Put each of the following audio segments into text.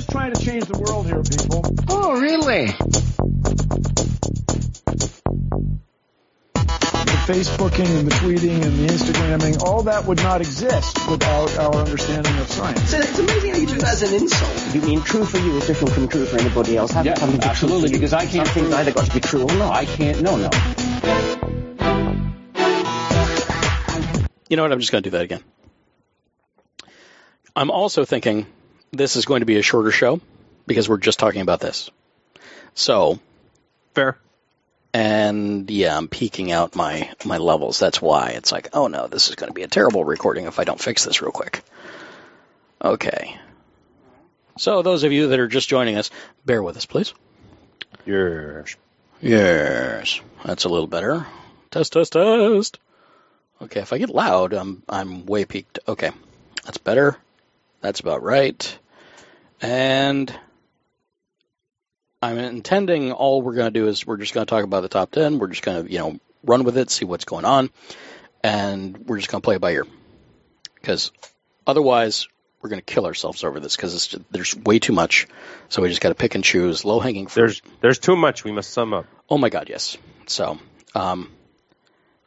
just trying to change the world here, people. Oh, really? The Facebooking and the tweeting and the Instagramming, all that would not exist without our understanding of science. So it's amazing how you do that as an insult. You mean true for you is different from true for anybody else? Have Yeah, something to be absolutely, true because I can't Something's prove- either got to be true or not. I can't. No, no. You know what? I'm just going to do that again. I'm also thinking this is going to be a shorter show because we're just talking about this. So, Fair. and yeah, I'm peaking out my my levels. That's why it's like, oh no, this is going to be a terrible recording if I don't fix this real quick. Okay. So, those of you that are just joining us, bear with us, please. Yes. Yes, that's a little better. Test, test, test. Okay, if I get loud, I'm I'm way peaked. Okay, that's better. That's about right. And I'm intending all we're going to do is we're just going to talk about the top ten. We're just going to you know run with it, see what's going on, and we're just going to play it by ear. Because otherwise, we're going to kill ourselves over this because there's way too much. So we just got to pick and choose low hanging fruit. There's there's too much. We must sum up. Oh my God, yes. So, um,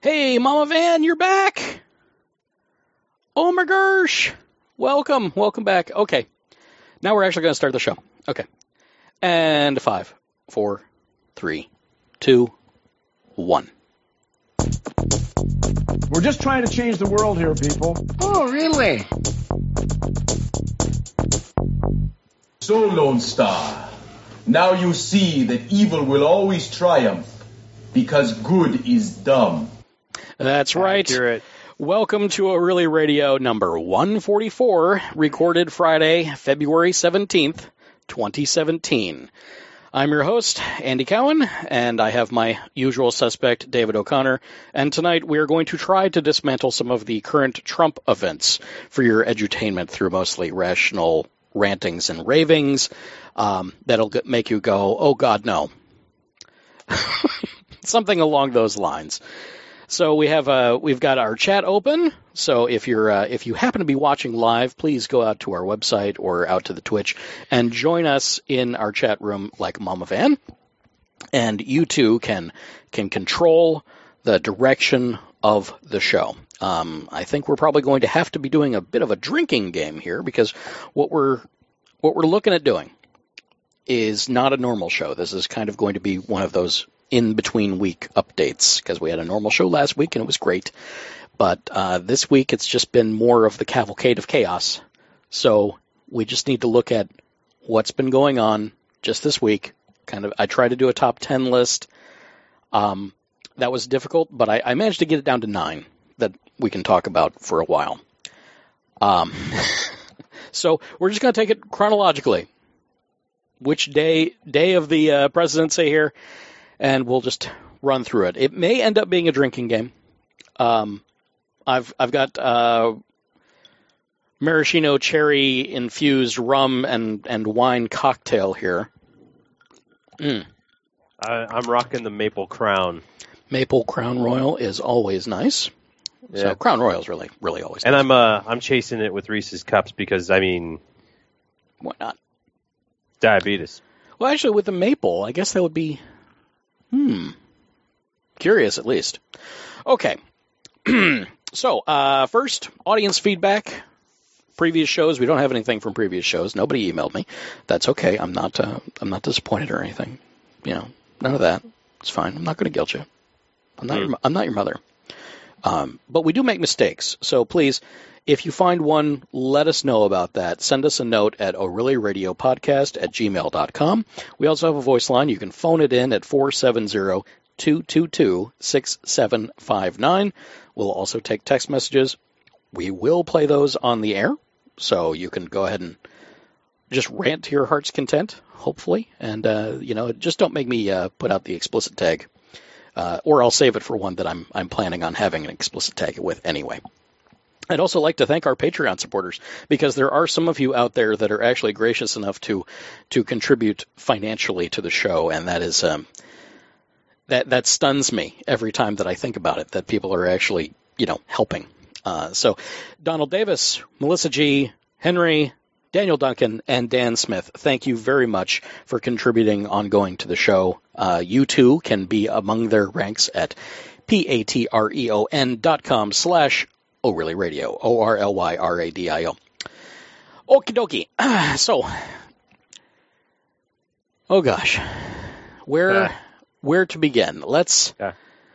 hey, Mama Van, you're back. Oh my gosh, welcome, welcome back. Okay, now we're actually going to start the show. Okay, and five, four, three, two, one. We're just trying to change the world here, people. Oh, really? So, Lone Star, now you see that evil will always triumph because good is dumb. That's right. Accurate. Welcome to a really radio number 144, recorded Friday, February 17th, 2017. I'm your host, Andy Cowan, and I have my usual suspect, David O'Connor, and tonight we are going to try to dismantle some of the current Trump events for your edutainment through mostly rational rantings and ravings um, that'll make you go, oh God, no. Something along those lines. So we have uh, we've got our chat open. So if you're uh, if you happen to be watching live, please go out to our website or out to the Twitch and join us in our chat room like Mama Van. And you too can can control the direction of the show. Um, I think we're probably going to have to be doing a bit of a drinking game here because what we're what we're looking at doing is not a normal show. This is kind of going to be one of those in between week updates because we had a normal show last week and it was great. But uh, this week it's just been more of the cavalcade of chaos. So we just need to look at what's been going on just this week. Kind of, I tried to do a top ten list. Um, that was difficult, but I, I managed to get it down to nine that we can talk about for a while. Um, so we're just going to take it chronologically. Which day day of the uh, presidency here, and we'll just run through it. It may end up being a drinking game. Um, I've I've got uh, maraschino cherry infused rum and and wine cocktail here. Mm. I, I'm rocking the maple crown, Maple Crown Royal is always nice. So Yeah. Crown Royal is really really always and nice. I'm uh I'm chasing it with Reese's cups because I mean Why not? diabetes. Well, actually, with the maple, I guess that would be, hmm, curious at least. Okay, so uh, first, audience feedback. Previous shows, we don't have anything from previous shows. Nobody emailed me. That's okay. I'm not. Uh, I'm not disappointed or anything. You know, none of that. It's fine. I'm not going to guilt you. I'm not. Hmm. Your, I'm not your mother. Um, but we do make mistakes. So please, if you find one, let us know about that. Send us a note at Podcast at gmail.com. We also have a voice line. You can phone it in at 470 222 6759. We'll also take text messages. We will play those on the air. So you can go ahead and just rant to your heart's content, hopefully. And, uh, you know, just don't make me uh, put out the explicit tag. Uh, or I'll save it for one that I'm I'm planning on having an explicit tag with anyway. I'd also like to thank our Patreon supporters because there are some of you out there that are actually gracious enough to to contribute financially to the show, and that is um, that that stuns me every time that I think about it. That people are actually you know helping. Uh, so Donald Davis, Melissa G, Henry, Daniel Duncan, and Dan Smith, thank you very much for contributing ongoing to the show. Uh, you too can be among their ranks at p-a-t-r-e-o-n dot com slash O'Reilly Radio, O-R-L-Y-R-A-D-I-O. Okie dokie. So, oh gosh, where Yeah. where to begin? Let's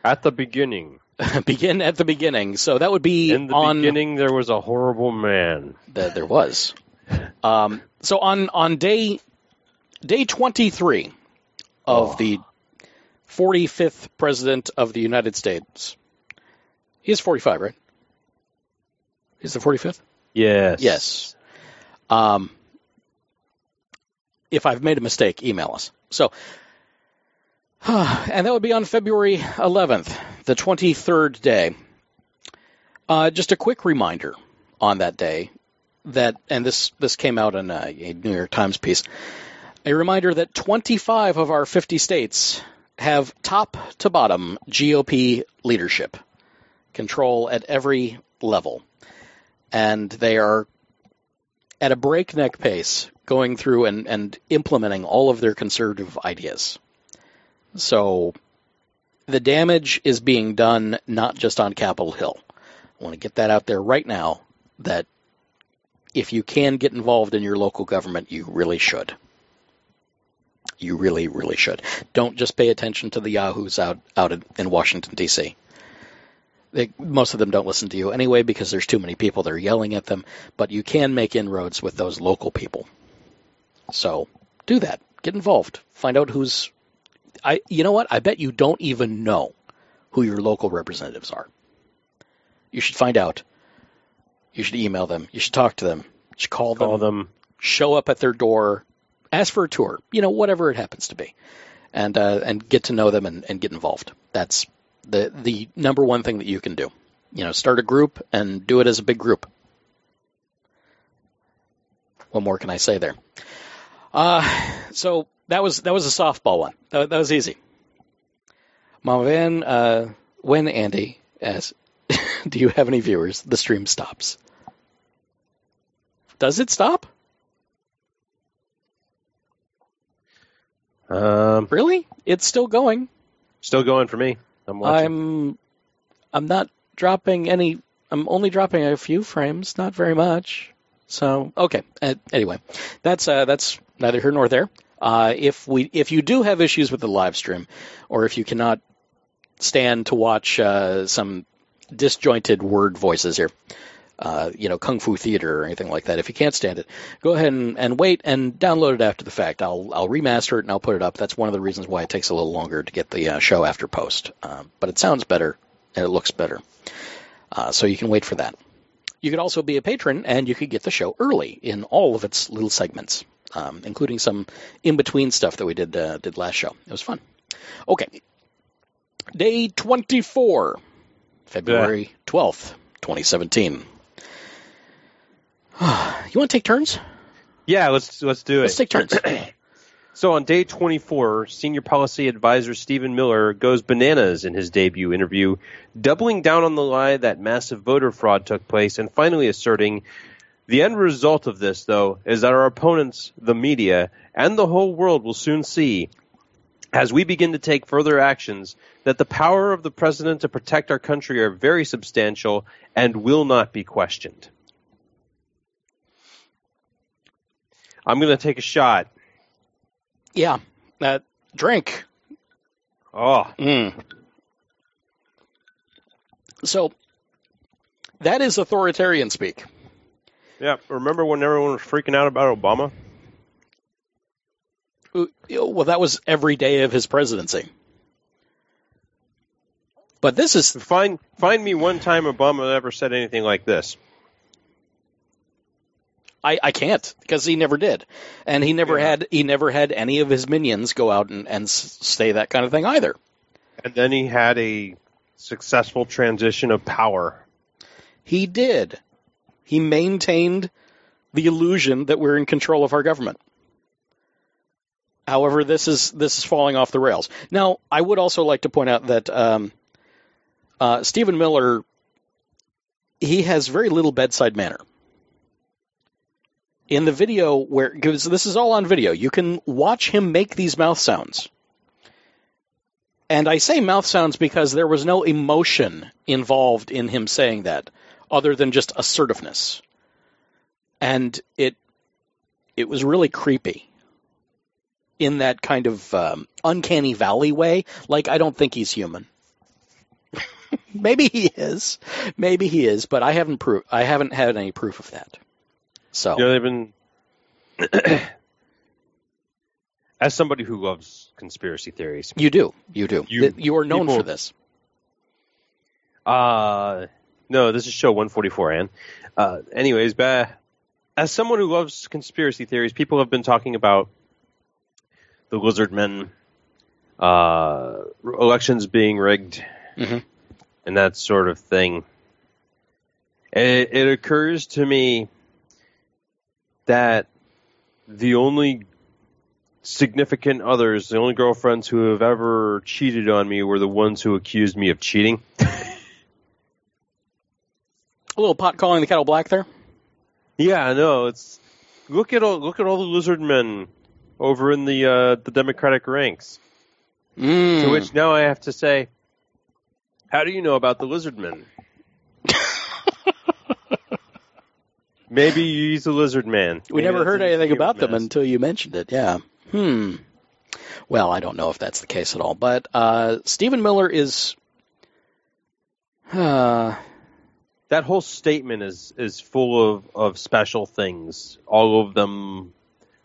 At the beginning, begin at the beginning. So that would be in the on beginning, there was a horrible man. that there was. Um, so on on day day twenty three of Oh. the forty fifth president of the United States. He is forty five, right? He's the forty fifth. Yes. Yes. Um, if I've made a mistake, email us. So, and that would be on February 11th, the 23rd day. Uh, just a quick reminder on that day that, and this this came out in a, a New York Times piece. A reminder that 25 of our 50 states have top to bottom GOP leadership, control at every level, and they are at a breakneck pace going through and, and implementing all of their conservative ideas. So the damage is being done not just on Capitol Hill. I want to get that out there right now that if you can get involved in your local government, you really should. You really, really should. Don't just pay attention to the yahoos out out in, in Washington D.C. They, most of them don't listen to you anyway because there's too many people that are yelling at them. But you can make inroads with those local people. So do that. Get involved. Find out who's. I. You know what? I bet you don't even know who your local representatives are. You should find out. You should email them. You should talk to them. You should call, Call them them. show up at their door, ask for a tour, you know, whatever it happens to be, and uh, and get to know them and, and get involved. That's the the number one thing that you can do. You know, start a group and do it as a big group. What more can I say there? Uh, so that was that was a softball one. That, that was easy. Mama Van, uh, when Andy asks, "Do you have any viewers?" The stream stops. Does it stop? Um, Really? It's still going. still going for me. I'm watching. I'm I'm not dropping any I'm only dropping a few frames, not very much. So, okay. Uh, anyway, that's uh, that's neither here nor there. Uh, if we if you do have issues with the live stream or if you cannot stand to watch uh, some disjointed word voices here, uh, you know, kung fu theater or anything like that. If you can't stand it, go ahead and, and wait and download it after the fact. I'll I'll remaster it and I'll put it up. That's one of the reasons why it takes a little longer to get the uh, show after post. Um, but it sounds better and it looks better, uh, so you can wait for that. You could also be a patron and you could get the show early in all of its little segments, um, including some in between stuff that we did uh, did last show. It was fun. Okay, day twenty four, February twelfth, twenty seventeen. you want to take turns? yeah, let's let's do it. Let's take turns. So on day 24, senior policy advisor Stephen Miller goes bananas in his debut interview, doubling down on the lie that massive voter fraud took place and finally asserting the end result of this, though, is that our opponents, the media, and the whole world will soon see, as we begin to take further actions, that the power of the president to protect our country are very substantial and will not be questioned. I'm going to take a shot. yeah, uh, drink. Oh, Mm. So that is authoritarian speak. Yeah, remember when everyone was freaking out about Obama? Well, that was every day of his presidency. But this is Find find me one time Obama ever said anything like this. I, I can't because he never did, and he never Yeah. had he never had any of his minions go out and, and say that kind of thing either. And then he had a successful transition of power. He did. He maintained the illusion that we're in control of our government. However, this is this is falling off the rails. Now, I would also like to point out that um, uh, Stephen Miller he has very little bedside manner. In the video where because this is all on video, you can watch him make these mouth sounds. And I say mouth sounds because there was no emotion involved in him saying that, other than just assertiveness. And it it was really creepy in that kind of um, uncanny valley way. Like I don't think he's human. Maybe he is. Maybe he is, but I haven't pro- I haven't had any proof of that. So You know, they've been. As somebody who loves conspiracy theories, you do, you do. you, you are known people- for this. Uh, no, this is show 144, Ann. Uh, anyways, ba- as someone who loves conspiracy theories, people have been talking about the lizard men, uh, elections being rigged, Mhm. and that sort of thing. It, it occurs to me that the only significant others, the only girlfriends who have ever cheated on me were the ones who accused me of cheating. A little pot calling the kettle black there. Yeah, I know. It's look at all look at all the lizard men over in the uh, the Democratic ranks. Mm. To which now I have to say, how do you know about the lizard men? Maybe he's a lizard man. we Maybe never heard anything excuse about them until you mentioned it. Yeah. Hmm. Well, I don't know if that's the case at all, but uh, Stephen Miller is. Uh, that whole statement is is full of of special things. All of them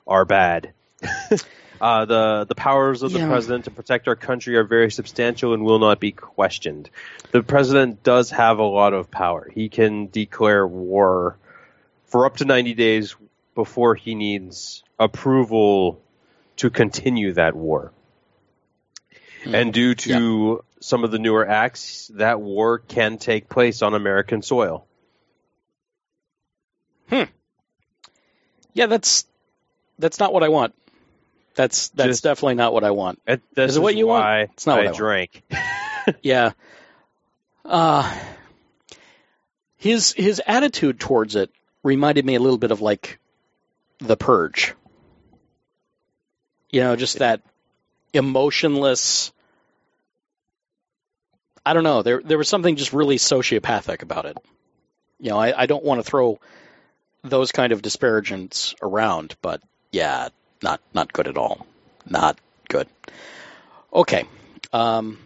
are bad. uh, the the powers of the Yeah. president to protect our country are very substantial and will not be questioned. The president does have a lot of power. He can declare war for up to ninety days before he needs approval to continue that war. And due to some of the newer acts, that war can take place on American soil. Hmm. Yeah, that's that's not what I want. That's that's Just- definitely not what I want. This Is it what you want? It's not what I I want. Yeah. Uh his his attitude towards it reminded me a little bit of like the purge. You know, just that emotionless I don't know, there there was something just really sociopathic about it. You know, I, I don't want to throw those kind of disparagements around, but yeah, not not good at all. Not good. Okay. Um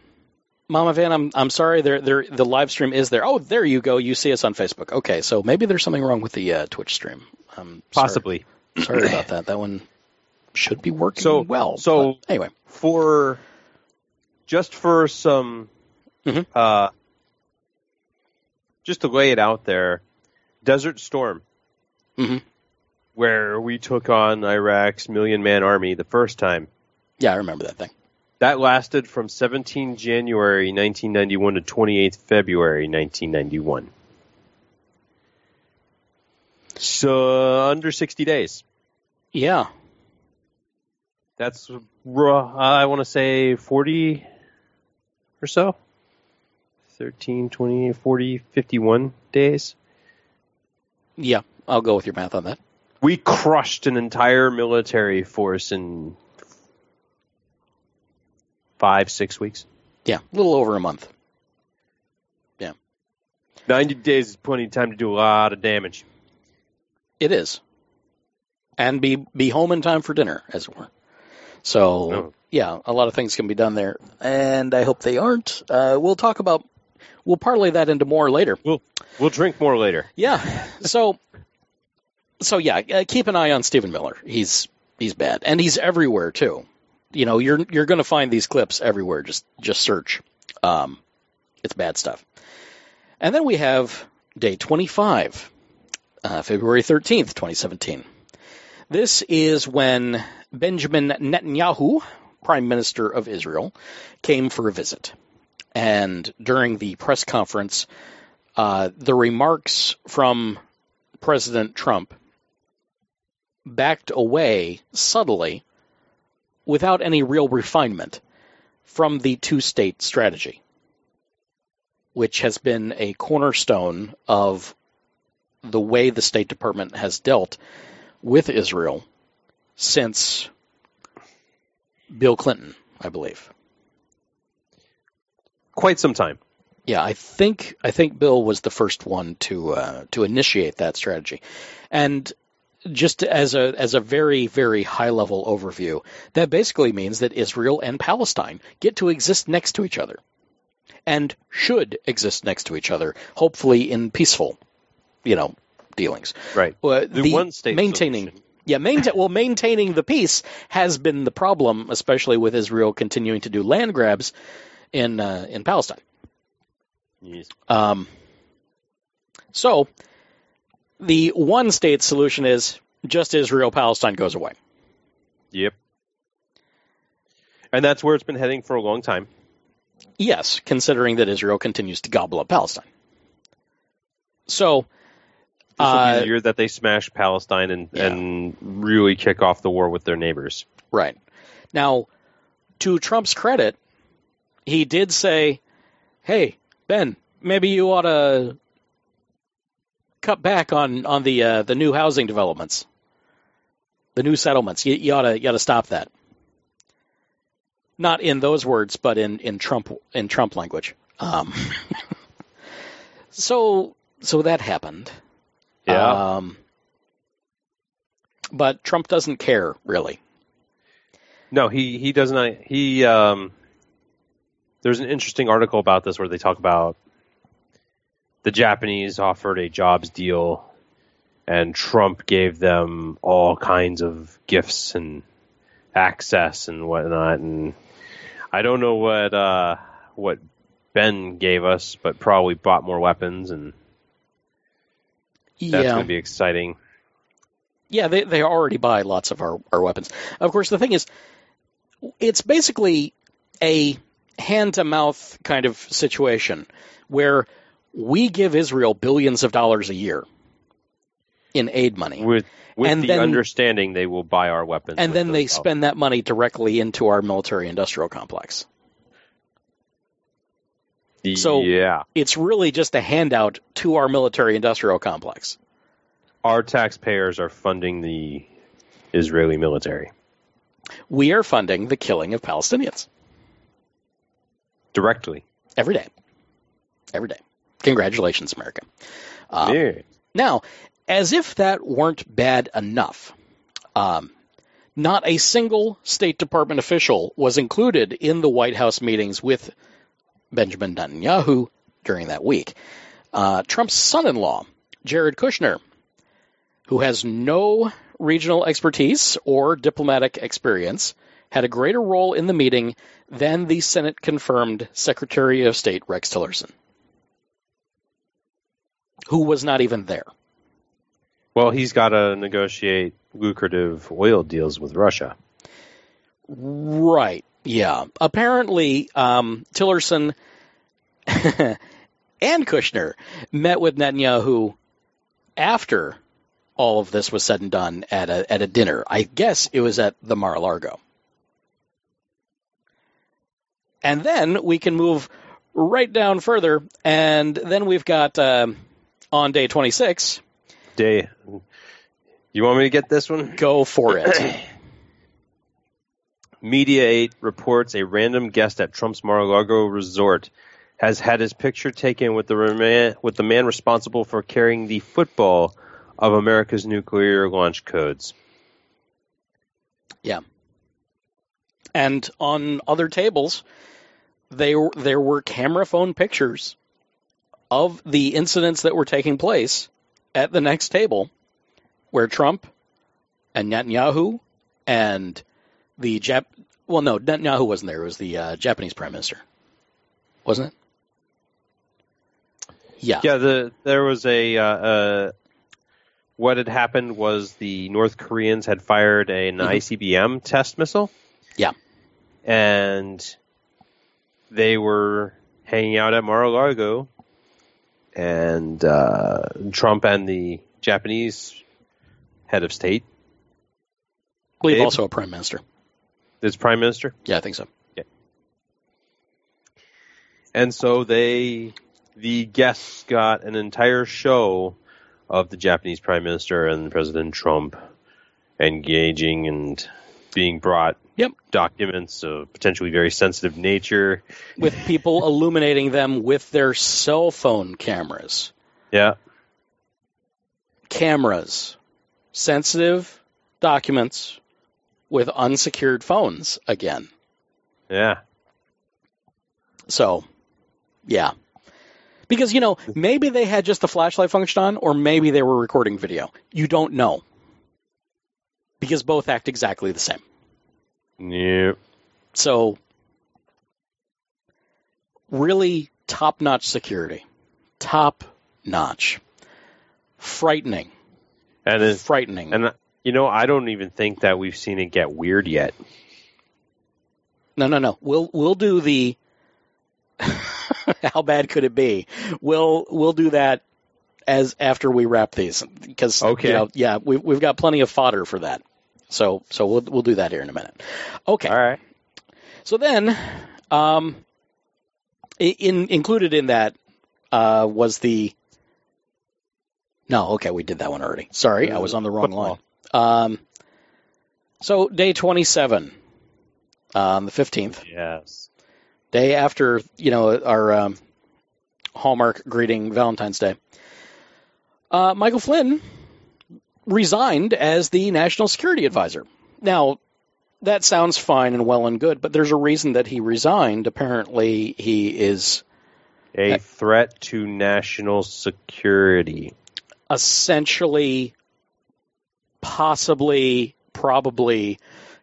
Mama Van, I'm I'm sorry. There, there, the live stream is there. Oh, there you go. You see us on Facebook. Okay, so maybe there's something wrong with the uh, Twitch stream. Um, Possibly. Sorry, about that. That one should be working So- well. so- anyway, For just for some Mhm. uh just to lay it out there, Desert Storm, Mhm. where we took on Iraq's million man army the first time. yeah, I remember that thing. That lasted from 17 January 1991 to 28 February 1991. So under 60 days. Yeah, That's ru- I want to say 40 or so. 13, 20, 40, 51 days. yeah. I'll go with your math on that. We crushed an entire military force in five, six weeks. Yeah, a little over a month. Yeah. 90 days is plenty of time to do a lot of damage. It is, and be be home in time for dinner, as it were. So Oh. yeah, a lot of things can be done there, and I hope they aren't. Uh, we'll talk about. We'll parlay that into more later. We'll we'll drink more later. Yeah. So, so yeah, uh, keep an eye on Stephen Miller. He's he's bad, and he's everywhere too. You know, you're you're going to find these clips everywhere. Just just search. Um, it's bad stuff. And then we have day 25, uh, February 13th, 2017. This is when Benjamin Netanyahu, Prime Minister of Israel, came for a visit. And during the press conference, uh, the remarks from President Trump backed away subtly without any real refinement from the two state strategy, which has been a cornerstone of the way the State Department has dealt with Israel since Bill Clinton, I believe. Quite some time. Yeah, I think I think Bill was the first one to uh, to initiate that strategy, and just as a as a very very high level overview, that basically means that Israel and Palestine get to exist next to each other, and should exist next to each other, hopefully in peaceful, you know, dealings. Right. Uh, The one state maintaining. solution. Yeah, maintain, well, maintaining the peace has been the problem, especially with Israel continuing to do land grabs in uh, in Palestine. Yes. Um, so, the one state solution is just Israel Palestine goes away. Yep. And that's where it's been heading for a long time. Yes, considering that Israel continues to gobble up Palestine. So, This will be Uh, the year that they smash Palestine and, Yeah. and really kick off the war with their neighbors. right. Now, to Trump's credit, he did say, hey, Ben, maybe you ought to cut back on, on the, uh, the new housing developments, the new settlements. You, you ought to, you ought to stop that. Not in those words, but in, in Trump in Trump language. Um, so so that happened. Yeah. Um, but Trump doesn't care really. No, he he does not. He um, there's an interesting article about this where they talk about the Japanese offered a jobs deal, and Trump gave them all kinds of gifts and access and whatnot. And I don't know what uh, what Ben gave us, but probably bought more weapons, and that's yeah, going to be exciting. yeah, they they already buy lots of our, our weapons. Of course, the thing is, it's basically a hand to mouth kind of situation where we give Israel billions of dollars a year in aid money. With with And the then- understanding they will buy our weapons, and then they dollars. spend that money directly into our military industrial complex. so- yeah. It's really just a handout to our military industrial complex. our taxpayers are funding the Israeli military We are funding the killing of Palestinians directly. every day. Every day. Congratulations, America. Yeah. Now, as if that weren't bad enough, um, not a single State Department official was included in the White House meetings with Benjamin Netanyahu during that week. Uh, Trump's son in law, Jared Kushner, who has no regional expertise or diplomatic experience, had a greater role in the meeting than the Senate confirmed Secretary of State Rex Tillerson, who was not even there. Well, he's got to negotiate lucrative oil deals with Russia. Right. Yeah. Apparently, um, Tillerson and Kushner met with Netanyahu after all of this was said and done at a at a dinner. I guess it was at the Mar-a-Lago. And then we can move right down further, and then we've got um on day 26. Day. You want me to get this one? Go for it. Mediaite reports a random guest at Trump's Mar-a-Lago resort has had his picture taken with the man, with the man responsible for carrying the football of America's nuclear launch codes. Yeah. And on other tables, they, there were camera phone pictures of the incidents that were taking place at the next table, where Trump and Netanyahu and the Jap well, no, Netanyahu wasn't there. It was the uh, Japanese prime minister, wasn't it? Yeah. Yeah, the there was a uh, uh, what had happened was the North Koreans had fired an Mhm. ICBM test missile. Yeah. and they were hanging out at Mar-a-Lago, and uh, Trump and the Japanese head of state, I believe also a prime minister. this prime minister, Yeah, I think so. Yeah. and so they the guests got an entire show of the Japanese prime minister and President Trump engaging and being brought Yep. documents of potentially very sensitive nature. With people illuminating them with their cell phone cameras. Yeah. Cameras. Sensitive documents with unsecured phones again. Yeah. So, yeah. Because, you know, maybe they had just the flashlight function on, or maybe they were recording video. You don't know. Because both act exactly the same. Yep. So, really top notch security. Top notch. Frightening. And it, Frightening. and uh, you know, I don't even think that we've seen it get weird yet. No, no, no. We'll we'll do the how bad could it be? We'll we'll do that as after we wrap these because Okay. you know, yeah, we've we've got plenty of fodder for that. So so we'll we'll do that here in a minute. Okay. All right. So then, um, in included in that uh, was the. No, okay, we did that one already. Sorry, I was on the wrong line. Um, so day twenty-seven, um, the fifteenth, Yes. day after you know our um, Hallmark greeting Valentine's Day. Uh, Michael Flynn resigned as the national security advisor. Now, that sounds fine and well and good, but there's a reason that he resigned. Apparently, he is A threat to national security. essentially, possibly, probably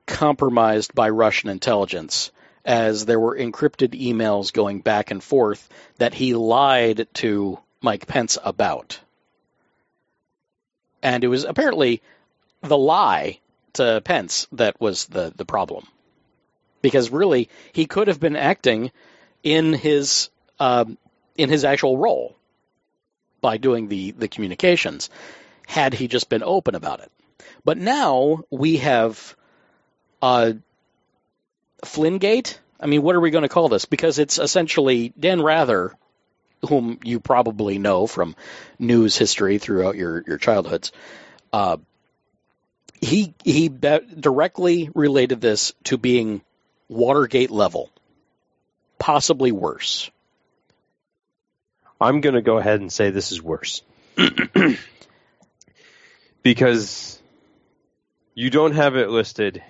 compromised by Russian intelligence, as there were encrypted emails going back and forth that he lied to Mike Pence about. And it was apparently the lie to Pence that was the, the problem. Because really, he could have been acting in his um, in his actual role by doing the, the communications had he just been open about it. But now we have uh, Flynngate. I mean, what are we going to call this? Because it's essentially Dan Rather, whom you probably know from news history throughout your, your childhoods. Uh, he he directly related this to being Watergate level, possibly worse. I'm going to go ahead and say this is worse. because you don't have it listed,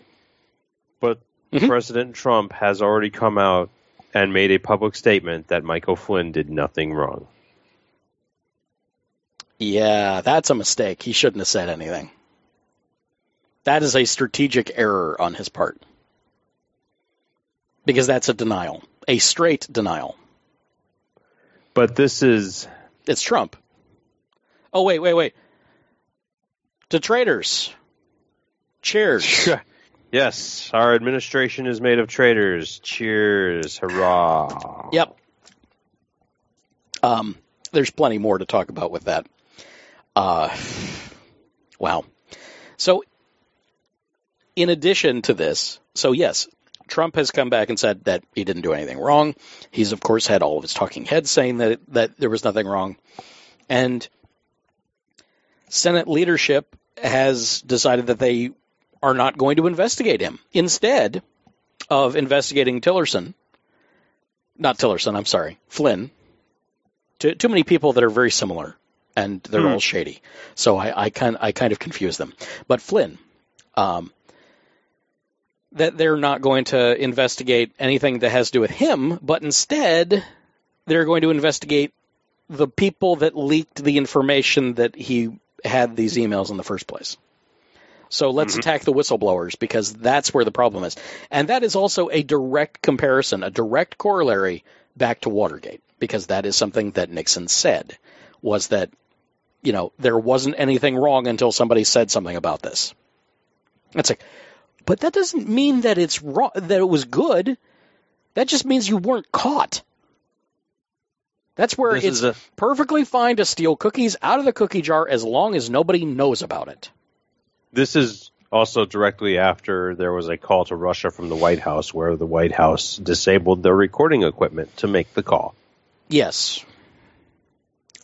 but Mhm. President Trump has already come out and made a public statement that Michael Flynn did nothing wrong. Yeah, that's a mistake. He shouldn't have said anything. That is a strategic error on his part. Because that's a denial, a straight denial. But this is It's Trump. Oh, wait, wait, wait. To traitors. Cheers. yes, our administration is made of traitors. Cheers, hurrah! Yep. Um, there's plenty more to talk about with that. Uh, wow. So, in addition to this, so yes, Trump has come back and said that he didn't do anything wrong. He's of course had all of his talking heads saying that that there was nothing wrong, and Senate leadership has decided that they are not going to investigate him. Instead of investigating Tillerson, not Tillerson, I'm sorry, Flynn. Too, too many people that are very similar, and they're Hmm. all shady. So I, I kind I kind of confuse them. But Flynn, um, that they're not going to investigate anything that has to do with him, but instead they're going to investigate the people that leaked the information that he had these emails in the first place. So let's mm-hmm. attack the whistleblowers because that's where the problem is. And that is also a direct comparison, a direct corollary back to Watergate because that is something that Nixon said was that you know there wasn't anything wrong until somebody said something about this. It's like but that doesn't mean that it's wrong that it was good. That just means you weren't caught. That's where This it's a- perfectly fine to steal cookies out of the cookie jar as long as nobody knows about it. This is also directly after there was a call to Russia from the White House, where the White House disabled their recording equipment to make the call. Yes.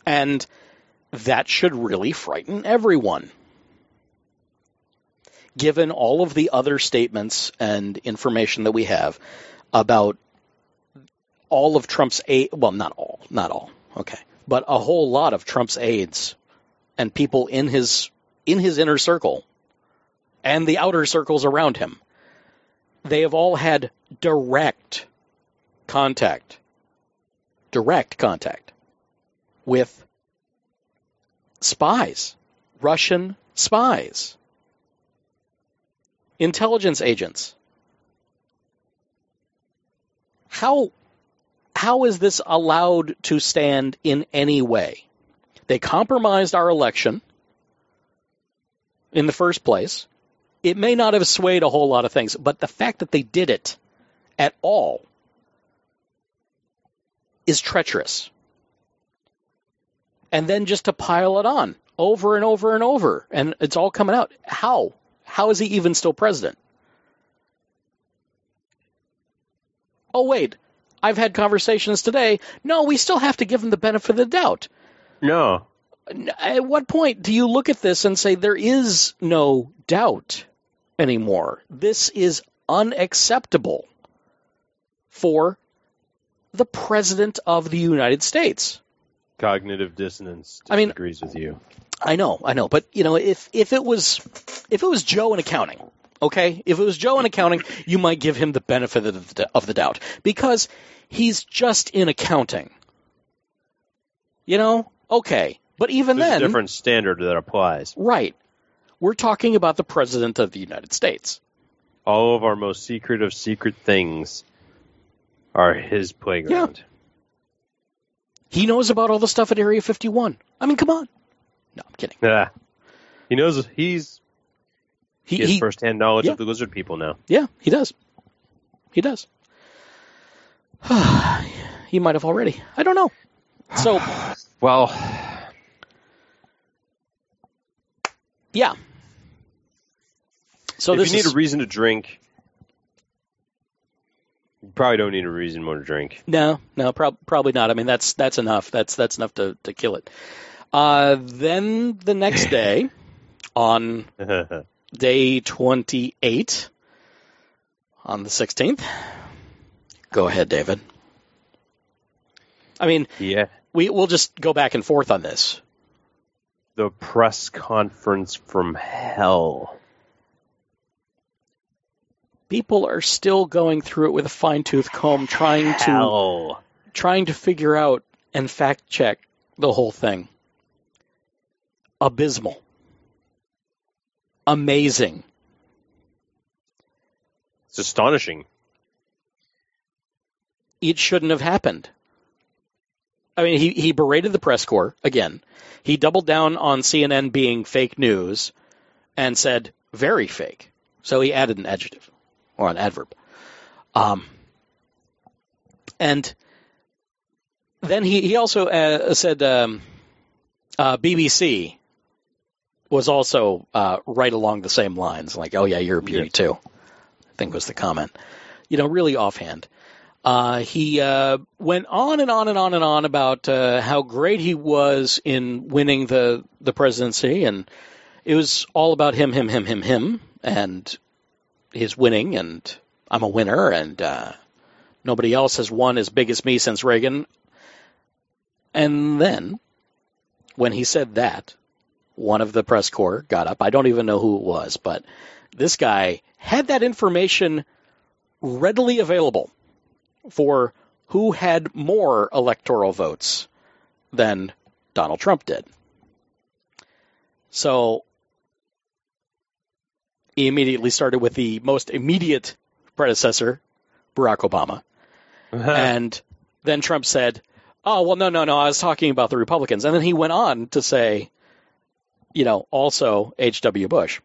And that should really frighten everyone. given all of the other statements and information that we have about all of Trump's aides, well, not all, not all, okay, but a whole lot of Trump's aides and people in his in his inner circle and the outer circles around him, they have all had direct contact, direct contact with spies, Russian spies, intelligence agents. How how is this allowed to stand in any way? They compromised our election in the first place. It may not have swayed a whole lot of things, but the fact that they did it at all is treacherous. And then just to pile it on over and over and over, and it's all coming out. How? How is he even still president? Oh, wait, I've had conversations today. No, we still have to give him the benefit of the doubt. No. At what point do you look at this and say there is no doubt anymore? This is unacceptable for the President of the United States. Cognitive dissonance I mean- agrees with you. I know, I know, but you know, if if it was if it was Joe in accounting, okay, if it was Joe in accounting, you might give him the benefit of the, of the doubt because he's just in accounting. You know, okay, but even then There's then, a different standard that applies. right? We're talking about the president of the United States. All of our most secret of secret things are his playground. Yeah. He knows about all the stuff at Area 51. I mean, come on. No, I'm kidding. Yeah. He knows he's He, he has he firsthand knowledge yeah. of the lizard people now. yeah, he does. He does. he might have already. I don't know. So Well, yeah. So if you need is a reason to drink, you probably don't need a reason more to drink. no, no, prob- probably not. I mean, that's that's enough. That's that's enough to to kill it. Uh, then the next day, on day 28 on the 16th. Go ahead, David. I mean, yeah. we we'll just go back and forth on this. The press conference from hell. People are still going through it with a fine tooth comb, trying to Hell. trying to figure out and fact check the whole thing. Abysmal. Amazing. It's astonishing. it shouldn't have happened. I mean, he, he berated the press corps again. He doubled down on CNN being fake news and said very fake. So he added an adjective or an adverb. Um, and then he, he also uh, said um, uh, BBC was also uh, right along the same lines, like, oh, yeah, you're a beauty Yeah. too, I think was the comment. You know, really offhand. Uh, he uh, went on and on and on and on about uh, how great he was in winning the the presidency, and it was all about him, him, him, him, him, and his winning, and I'm a winner, and uh, nobody else has won as big as me since Reagan. And then, when he said that, one of the press corps got up. I don't even know who it was, but this guy had that information readily available for who had more electoral votes than Donald Trump did. So he immediately started with the most immediate predecessor, Barack Obama. Uh-huh. and then Trump said, Oh, well, no, no, no, I was talking about the Republicans. And then he went on to say, you know, also H.W. Bush.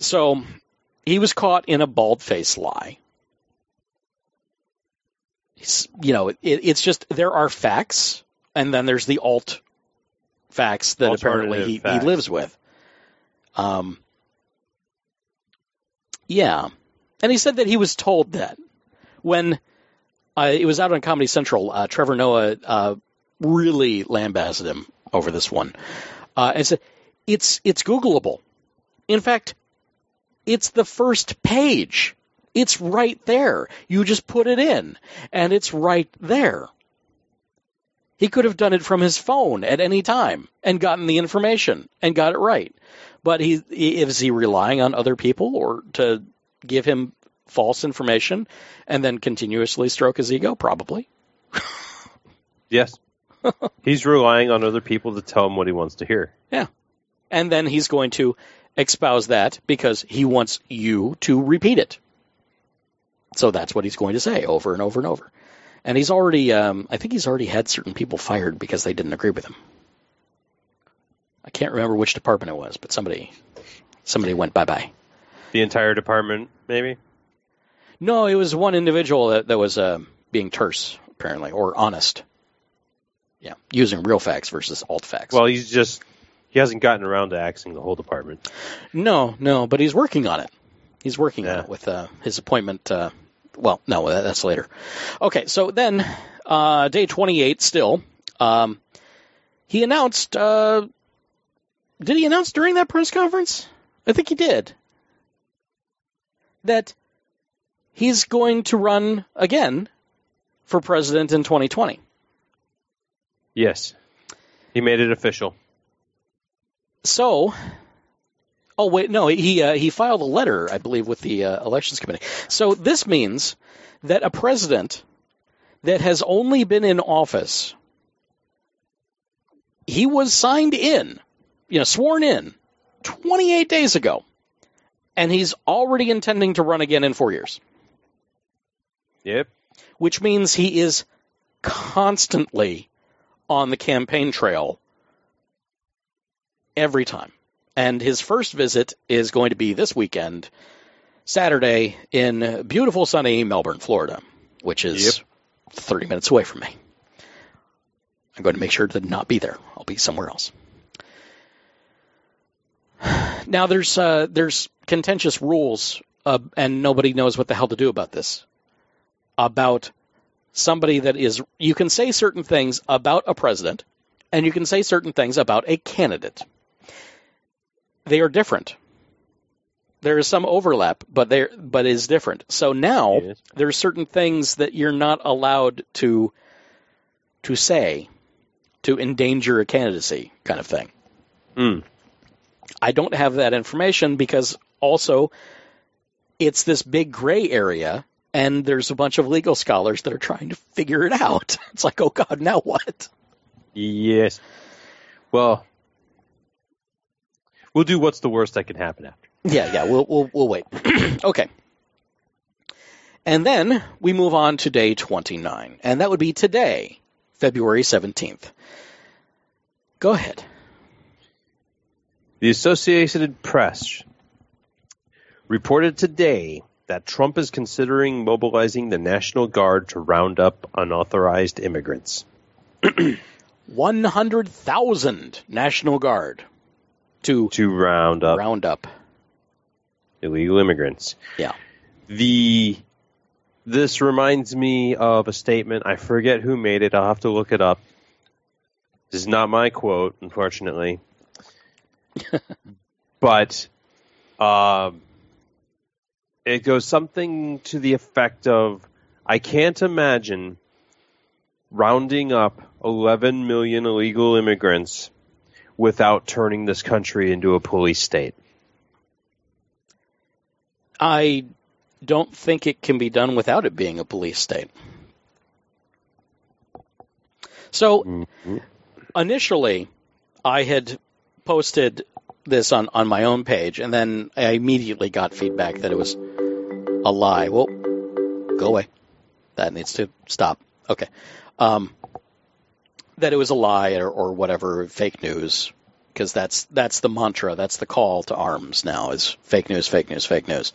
So he was caught in a bald faced lie. You know, it, it's just there are facts, and then there's the alt facts that apparently he, Alternative he lives with. Um, yeah, and he said that he was told that when uh, it was out on Comedy Central, uh, Trevor Noah uh, really lambasted him over this one, uh, and said it's it's Googleable. In fact, it's the first page. It's right there. You just put it in, and it's right there. He could have done it from his phone at any time and gotten the information and got it right. But he is he relying on other people or to give him false information and then continuously stroke his ego? Probably. Yes. He's relying on other people to tell him what he wants to hear. Yeah. And then he's going to espouse that because he wants you to repeat it. So that's what he's going to say over and over and over. And he's already, um, I think he's already had certain people fired because they didn't agree with him. I can't remember which department it was, but somebody, somebody went bye bye. The entire department, maybe? No, it was one individual that, that was uh, being terse, apparently, or honest. Yeah, using real facts versus alt facts. Well, he's just, he hasn't gotten around to axing the whole department. no, no, but he's working on it. He's working on it with uh, his appointment. Uh, well, no, that- that's later. Okay, so then uh, day 28 still. Um, he announced. Uh, did he announce during that press conference? I think he did. That he's going to run again for president in 2020. Yes. He made it official. So, oh wait, no, he uh, he filed a letter, I believe, with the uh, elections committee. So this means that a president that has only been in office, he was signed in, you know, sworn in, 28 days ago, and he's already intending to run again in four years, Yep. which means he is constantly on the campaign trail every time. And his first visit is going to be this weekend, Saturday, in beautiful sunny Melbourne, Florida, which is 30 minutes away from me. I'm going to make sure to not be there. I'll be somewhere else. Now there's uh, there's contentious rules, uh, and nobody knows what the hell to do about this. About somebody that is, you can say certain things about a president, and you can say certain things about a candidate. They are different. There is some overlap, but there but it is different. So now Yes. there are certain things that you're not allowed to to say to endanger a candidacy, kind of thing. Mm. I don't have that information because also it's this big gray area and there's a bunch of legal scholars that are trying to figure it out. It's like, oh God, now what? Yes. Well, we'll do what's the worst that can happen after. Yeah, yeah, we'll we'll we'll wait. okay. And then we move on to day 29, and that would be today, February 17th. Go ahead. The Associated Press reported today that Trump is considering mobilizing the National Guard to round up unauthorized immigrants. 100,000 National Guard to To round up round up. illegal immigrants. Yeah. The this reminds me of a statement. I forget who made it. I'll have to look it up. This is not my quote, unfortunately. but um, it goes something to the effect of I can't imagine rounding up 11 million illegal immigrants without turning this country into a police state. I don't think it can be done without it being a police state. So initially, I had posted this on, on my own page, and then I immediately got feedback that it was a lie. Well, go away. That needs to stop. Okay. Um, that it was a lie or, or whatever, fake news, because that's that's the mantra, that's the call to arms now is fake news, fake news, fake news.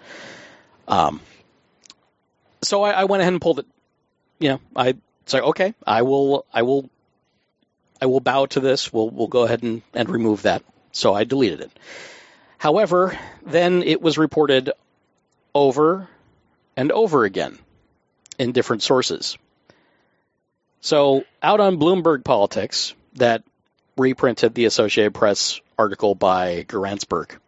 Um, so I, I went ahead and pulled it. You know, I like okay, I will, I will, I will bow to this. We'll we'll go ahead and, and remove that. So I deleted it. However, then it was reported over and over again in different sources. So out on Bloomberg Politics, that reprinted the Associated Press article by Garance Burke.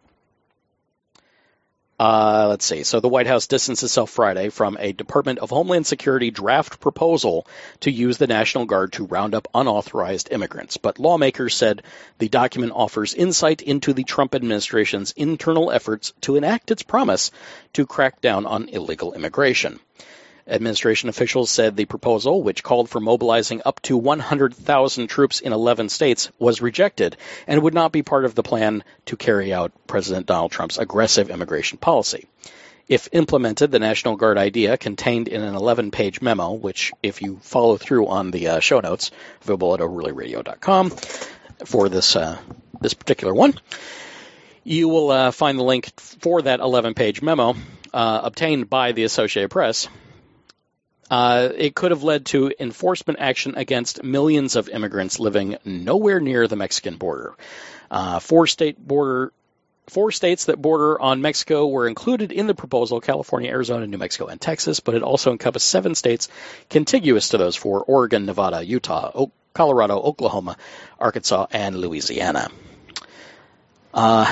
Uh, let's see. So the White House distanced itself Friday from a Department of Homeland Security draft proposal to use the National Guard to round up unauthorized immigrants. But lawmakers said the document offers insight into the Trump administration's internal efforts to enact its promise to crack down on illegal immigration. Administration officials said the proposal, which called for mobilizing up to 100,000 troops in 11 states, was rejected and would not be part of the plan to carry out President Donald Trump's aggressive immigration policy. If implemented, the National Guard idea contained in an 11 page memo, which, if you follow through on the uh, show notes, available at overlyradio.com for this, uh, this particular one, you will uh, find the link for that 11 page memo uh, obtained by the Associated Press uh, it could have led to enforcement action against millions of immigrants living nowhere near the Mexican border. Uh, four state border Four states that border on Mexico were included in the proposal California, Arizona, New Mexico, and Texas, but it also encompassed seven states contiguous to those four Oregon, Nevada, Utah, o- Colorado, Oklahoma, Arkansas, and Louisiana. Uh,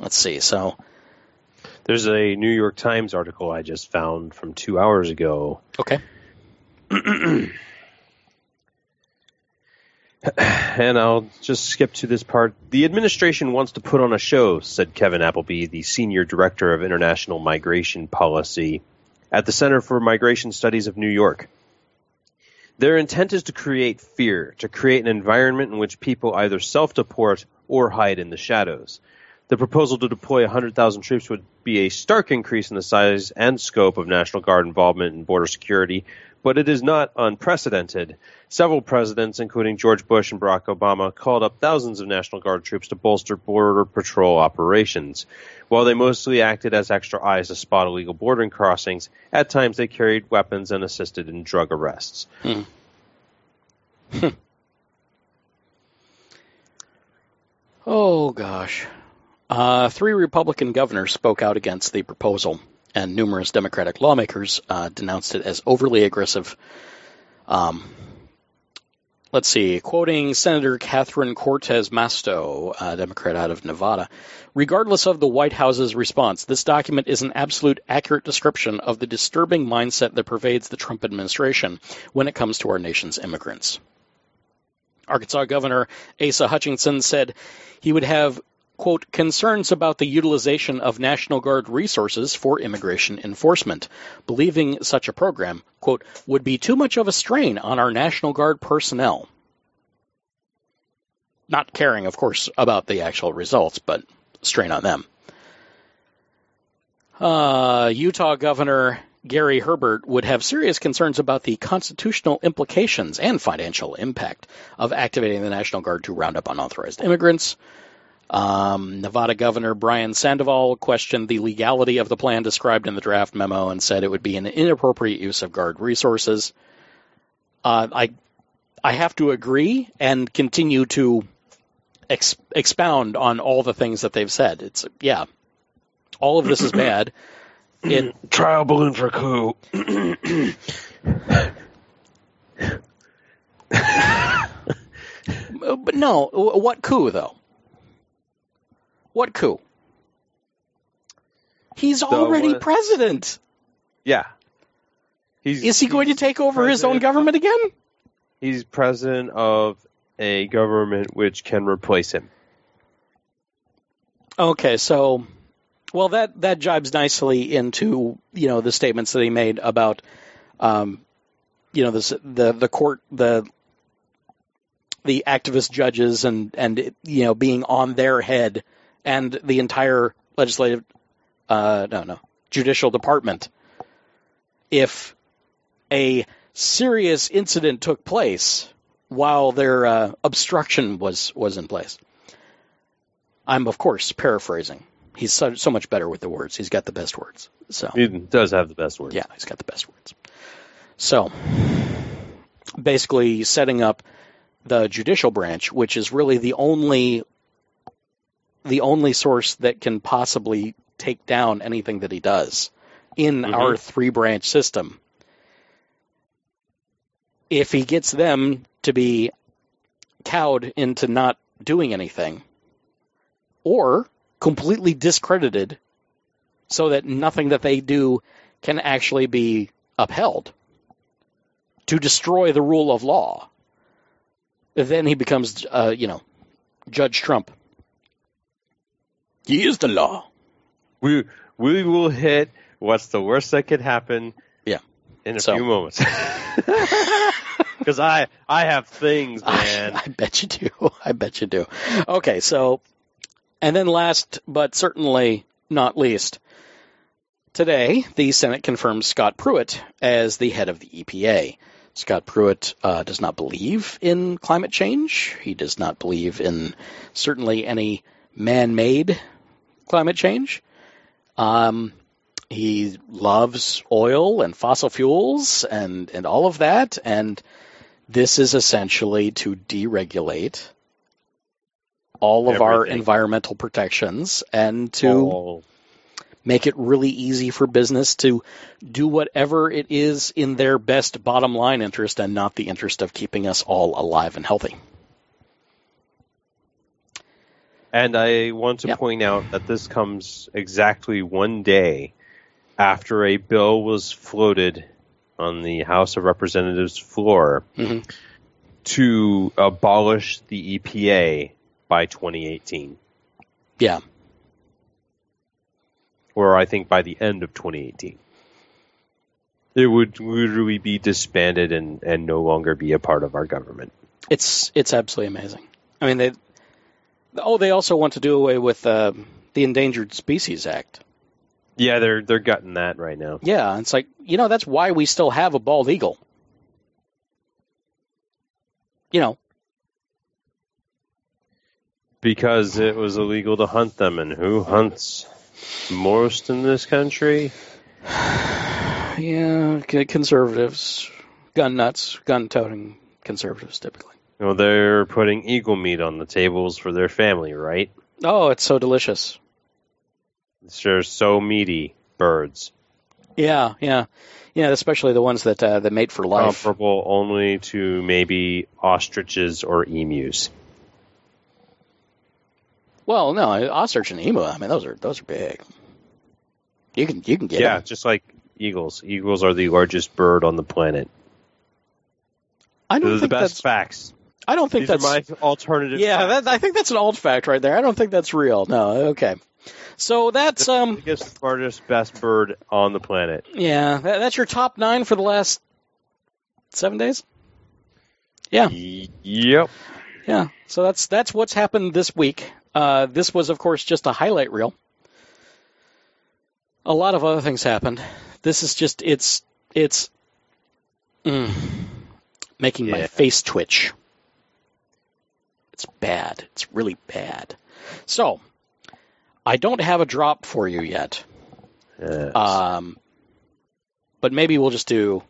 let's see. So There's a New York Times article I just found from two hours ago. Okay. and I'll just skip to this part. The administration wants to put on a show, said Kevin Appleby, the senior director of international migration policy at the Center for Migration Studies of New York. Their intent is to create fear, to create an environment in which people either self deport or hide in the shadows. The proposal to deploy 100,000 troops would be a stark increase in the size and scope of National Guard involvement in border security, but it is not unprecedented. Several presidents, including George Bush and Barack Obama, called up thousands of National Guard troops to bolster Border Patrol operations. While they mostly acted as extra eyes to spot illegal border crossings, at times they carried weapons and assisted in drug arrests. Hmm. oh gosh. Uh, three Republican governors spoke out against the proposal, and numerous Democratic lawmakers uh, denounced it as overly aggressive. Um, let's see, quoting Senator Catherine Cortez Masto, a Democrat out of Nevada, regardless of the White House's response, this document is an absolute accurate description of the disturbing mindset that pervades the Trump administration when it comes to our nation's immigrants. Arkansas Governor Asa Hutchinson said he would have quote, concerns about the utilization of National Guard resources for immigration enforcement, believing such a program, quote, would be too much of a strain on our National Guard personnel. Not caring, of course, about the actual results, but strain on them. Uh, Utah Governor Gary Herbert would have serious concerns about the constitutional implications and financial impact of activating the National Guard to round up unauthorized immigrants. Um, Nevada Governor Brian Sandoval questioned the legality of the plan described in the draft memo and said it would be an inappropriate use of guard resources. Uh, I I have to agree and continue to ex- expound on all the things that they've said. It's yeah, all of this is bad. It Trial balloon for coup. but no, what coup though? What coup? He's already what- president. Yeah. He's, Is he going to take over his own government again? He's president of a government which can replace him. Okay, so well that that jibes nicely into you know the statements that he made about um, you know this, the the court the the activist judges and and you know being on their head and the entire legislative uh, no no judicial department if a serious incident took place while their uh, obstruction was was in place. I'm of course paraphrasing. He's so, so much better with the words. He's got the best words. So He does have the best words. yeah, he's got the best words. So basically setting up the judicial branch, which is really the only the only source that can possibly take down anything that he does in Mhm. our three branch system. If he gets them to be cowed into not doing anything, or completely discredited so that nothing that they do can actually be upheld to destroy the rule of law. Then he becomes, uh, you know, Judge Trump. He is the law. We we will hit what's the worst that could happen. Yeah. In a So- few moments. Because I I have things, man. I, I bet you do. I bet you do. Okay, so, and then last but certainly not least, today the Senate confirms Scott Pruitt as the head of the EPA. Scott Pruitt uh, does not believe in climate change. He does not believe in certainly any man-made climate change. Um, he loves oil and fossil fuels and, and all of that, and this is essentially to deregulate all of our environmental protections and to Oh, make it really easy for business to do whatever it is in their best bottom line interest and not the interest of keeping us all alive and healthy. And I want to Yep. point out that this comes exactly one day after a bill was floated on the House of Representatives floor Mhm. to abolish the EPA by 2018, Yeah. or I think by the end of 2018. It would literally be disbanded and, and no longer be a part of our government. It's it's absolutely amazing. I mean, they oh they also want to do away with uh, the Endangered Species Act. Yeah, they're they're gutting that right now. Yeah, it's like you know that's why we still have a bald eagle. You know, Because it was illegal to hunt them, and who hunts most in this country? yeah, conservatives, gun nuts, gun-toting conservatives typically. Well, they're putting eagle meat on the tables for their family, right? Oh, it's so delicious. They're so meaty birds, Yeah, yeah, yeah. Especially the ones that uh, that mate for life. comparable only to maybe ostriches or emus. Well, no, ostrich and emu. I mean, those are those are big. You can you can get yeah, them. just like eagles. Eagles are the largest bird on the planet. I don't Those are the think best that's. facts. I don't think These that's. my alternative. yeah, that, I think that's an old fact right there. I don't think that's real. No, okay. So that's the um biggest, smartest, best bird on the planet. yeah that, that's your top nine for the last seven days. Yeah. Yep. Yeah. So that's that's what's happened this week. Uh, this was, of course, just a highlight reel. A lot of other things happened. This is just it's it's mm, making my face twitch. It's bad. It's really bad. So I don't have a drop for you yet. Yes. Um, but maybe we'll just do.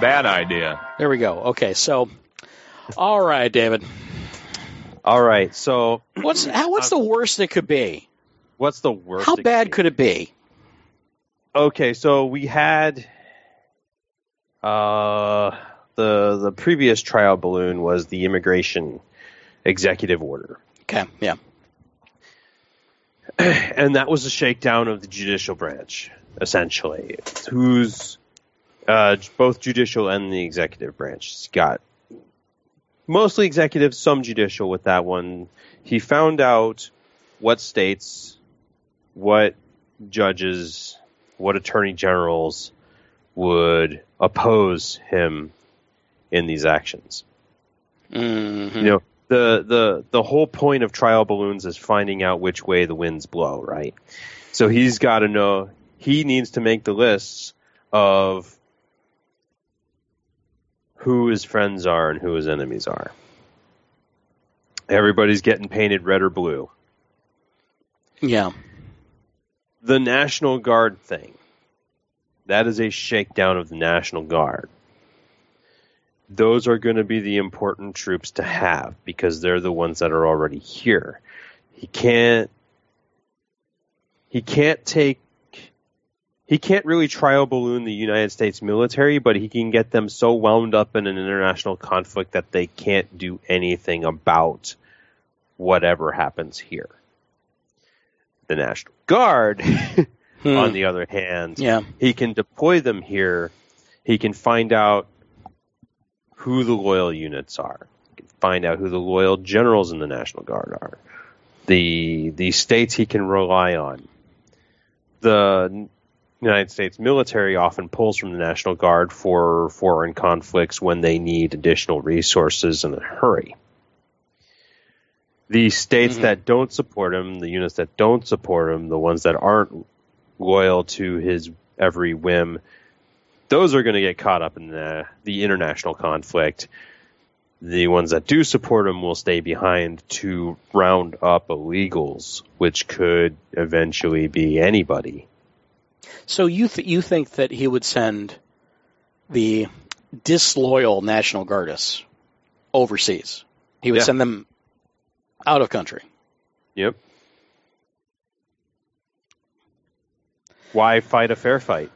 Bad idea. There we go. Okay. So, all right, David. All right. So, What's how, what's the worst it could be? what's the worst? How bad be? could it be? Okay, so we had uh, the the previous trial balloon was the immigration executive order, Okay, yeah, and that was a shakedown of the judicial branch, essentially, who's uh, both judicial and the executive branch got mostly executive, some judicial with that one. He found out what states, what judges, what attorney generals would oppose him in these actions. hmm You know, the, the the whole point of trial balloons is finding out which way the winds blow, right? So he's got to know he needs to make the lists of who his friends are and who his enemies are. Everybody's getting painted red or blue. yeah, the National Guard thing. That is a shakedown of the National Guard. Those are going to be the important troops to have because they're the ones that are already here. He can't he can't take he can't really trial balloon the United States military, but he can get them so wound up in an international conflict that they can't do anything about whatever happens here. The National Guard, Hmm. on the other hand, Yeah. he can deploy them here. He can find out who the loyal units are. Find out who the loyal generals in the National Guard are. The the states he can rely on. The United States military often pulls from the National Guard for foreign conflicts when they need additional resources in a hurry. The states Mhm. that don't support him, the units that don't support him, the ones that aren't loyal to his every whim, those are going to get caught up in the, the international conflict. The ones that do support him will stay behind to round up illegals, which could eventually be anybody. So you th- you think that he would send the disloyal National Guardists overseas? He would Yeah. send them out of country. Yep. Why fight a fair fight?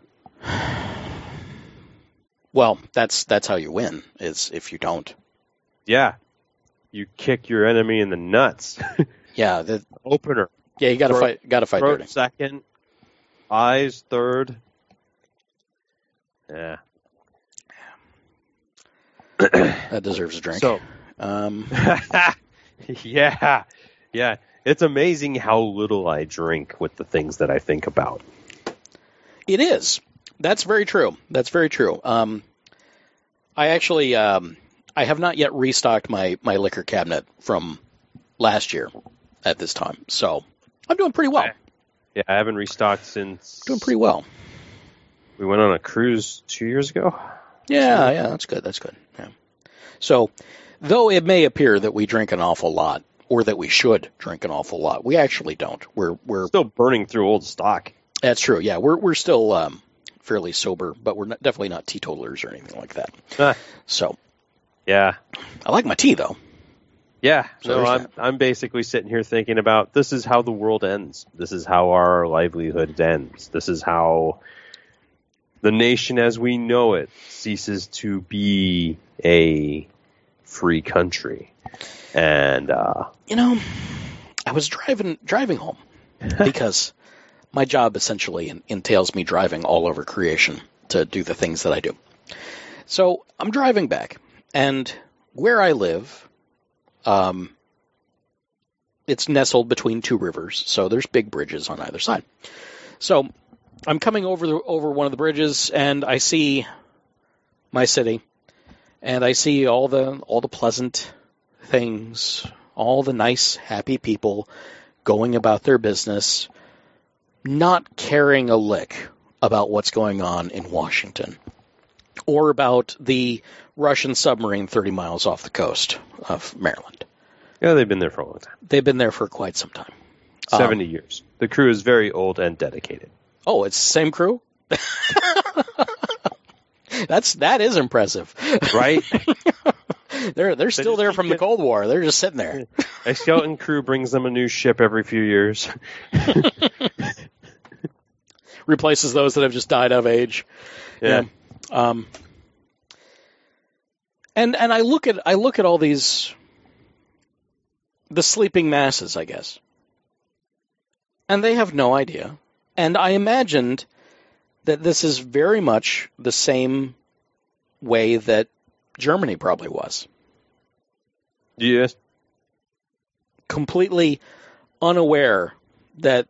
Well, that's that's how you win. Is if you don't. Yeah. You kick your enemy in the nuts. Yeah, the, Opener. yeah, you got to fight. Got to fight Throat dirty. second. Eyes third. Yeah. That deserves a drink. So, um, yeah. Yeah. It's amazing how little I drink with the things that I think about. It is. That's very true. That's very true. Um, I actually, um, I have not yet restocked my my liquor cabinet from last year at this time, so I'm doing pretty well. Yeah, I haven't restocked since Doing pretty well. we went on a cruise two years ago. Yeah, yeah, that's good. That's good. Yeah. So, though it may appear that we drink an awful lot, or that we should drink an awful lot, we actually don't. We're we're Still burning through old stock. that's true. Yeah, we're we're still um, fairly sober, but we're not, definitely not teetotalers or anything like that. Ah. So, Yeah. I like my tea though. Yeah, So no, I'm that. I'm basically sitting here thinking about this is how the world ends. This is how our livelihood ends. This is how the nation as we know it ceases to be a free country. And uh You know, I was driving driving home because my job essentially entails me driving all over creation to do the things that I do. So I'm driving back, and where I live, um, it's nestled between two rivers, so there's big bridges on either side. So I'm coming over the, over one of the bridges, and I see my city, and I see all the all the pleasant things, all the nice, happy people going about their business, not caring a lick about what's going on in Washington or about the Russian submarine 30 miles off the coast of Maryland. yeah, they've been there for a long time. They've been there for quite some time. Um, 70 years. The crew is very old and dedicated. Oh, it's the same crew? That's that is impressive. Right? They're they're still there from the Cold War. They're just sitting there. a skeleton crew brings them a new ship every few years. Replaces those that have just died of age. Yeah. Um, and and I look at I look at all these the sleeping masses, I guess, and they have no idea. And I imagined that this is very much the same way that Germany probably was, Yes. completely unaware that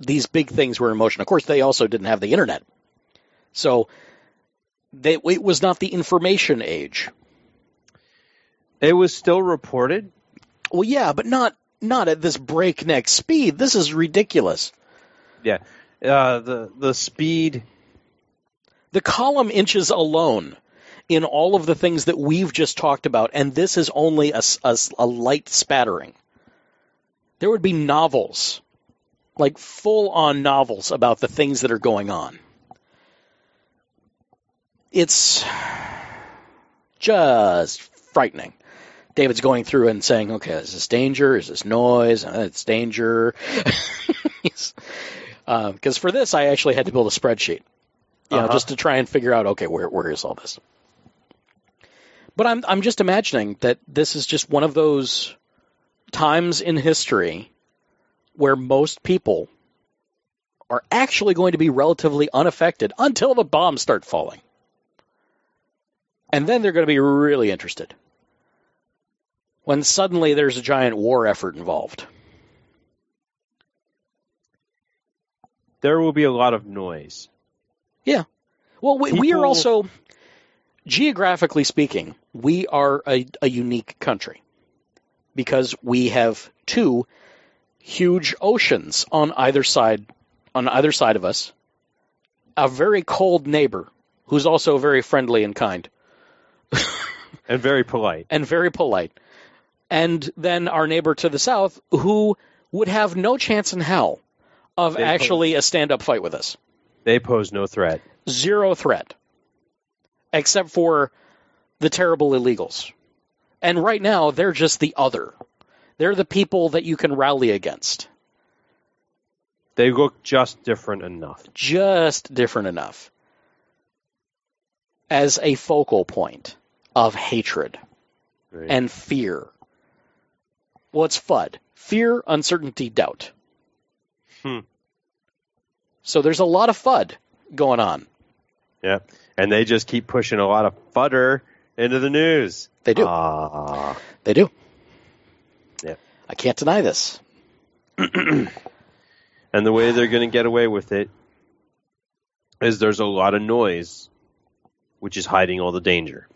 these big things were in motion. Of course, they also didn't have the internet, so they, it was not the information age. It was still reported. Well, yeah, but not not at this breakneck speed. This is ridiculous. Yeah. Uh, the the speed The column inches alone in all of the things that we've just talked about, and this is only a light spattering. There would be novels, like full on novels about the things that are going on. It's just frightening. David's going through and saying, okay, is this danger? Is this noise? Uh, It's danger. Because for this, I actually had to build a spreadsheet, you know, Uh-huh. just to try and figure out, okay, where where is all this? But I'm I'm just imagining that this is just one of those times in history where most people are actually going to be relatively unaffected until the bombs start falling. And then they're going to be really interested. When suddenly there's a giant war effort involved. There will be a lot of noise. Yeah. Well, we, we are also, geographically speaking, we are a, a unique country because we have two huge oceans on either side on either side of us. A very cold neighbor who's also very friendly and kind And very polite. and very polite. And then our neighbor to the south who would have no chance in hell of They actually a stand-up fight with us. They pose no threat. zero threat, except for the terrible illegals. And right now, they're just the other. They're the people that you can rally against. They look just different enough. Just different enough. As a focal point of hatred and fear. Well, it's FUD. Fear, uncertainty, doubt. Hmm. So there's a lot of FUD going on. yeah. And they just keep pushing a lot of fudder into the news. They do. Ah. They do. I can't deny this. and the way they're going to get away with it is there's a lot of noise, which is hiding all the danger.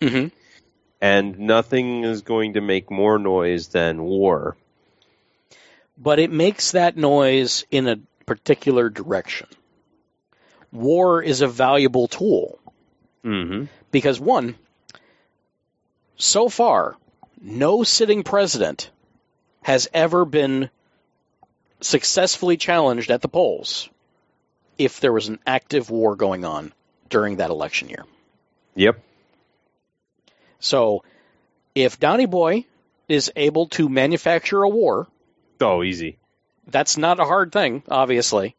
hmm And nothing is going to make more noise than war. but it makes that noise in a particular direction. War is a valuable tool Mm-hmm. because, one, so far, no sitting president has ever been successfully challenged at the polls if there was an active war going on during that election year. Yep. So, if Donny Boy is able to manufacture a war, Oh, easy. that's not a hard thing, obviously.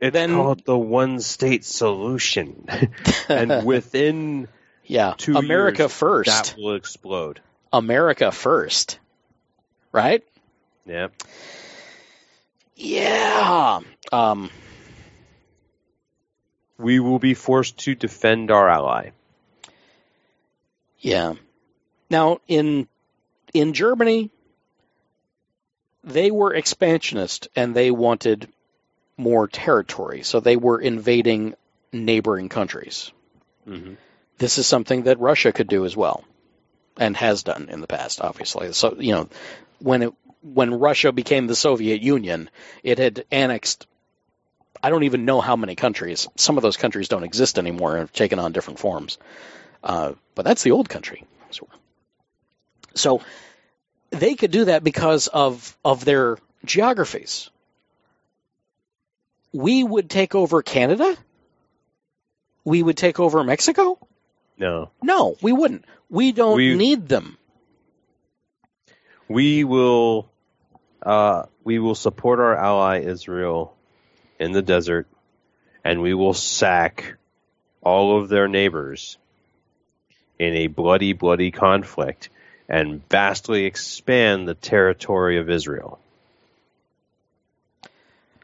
It's Then- called the one state solution. and within Yeah, two America years, first. that will explode. America first. Right? Yeah. Yeah. Um, We will be forced to defend our ally. yeah. Now in in Germany they were expansionist and they wanted more territory. So they were invading neighboring countries. Mm-hmm. This is something that Russia could do as well and has done in the past obviously. So, you know, when it when Russia became the Soviet Union, it had annexed I don't even know how many countries. Some of those countries don't exist anymore and have taken on different forms. Uh, but that's the old country. So, so they could do that because of of their geographies. We would take over Canada. We would take over Mexico. No. No, we wouldn't. We don't We- need them. We will uh, we will support our ally Israel in the desert and we will sack all of their neighbors in a bloody, bloody conflict and vastly expand the territory of Israel.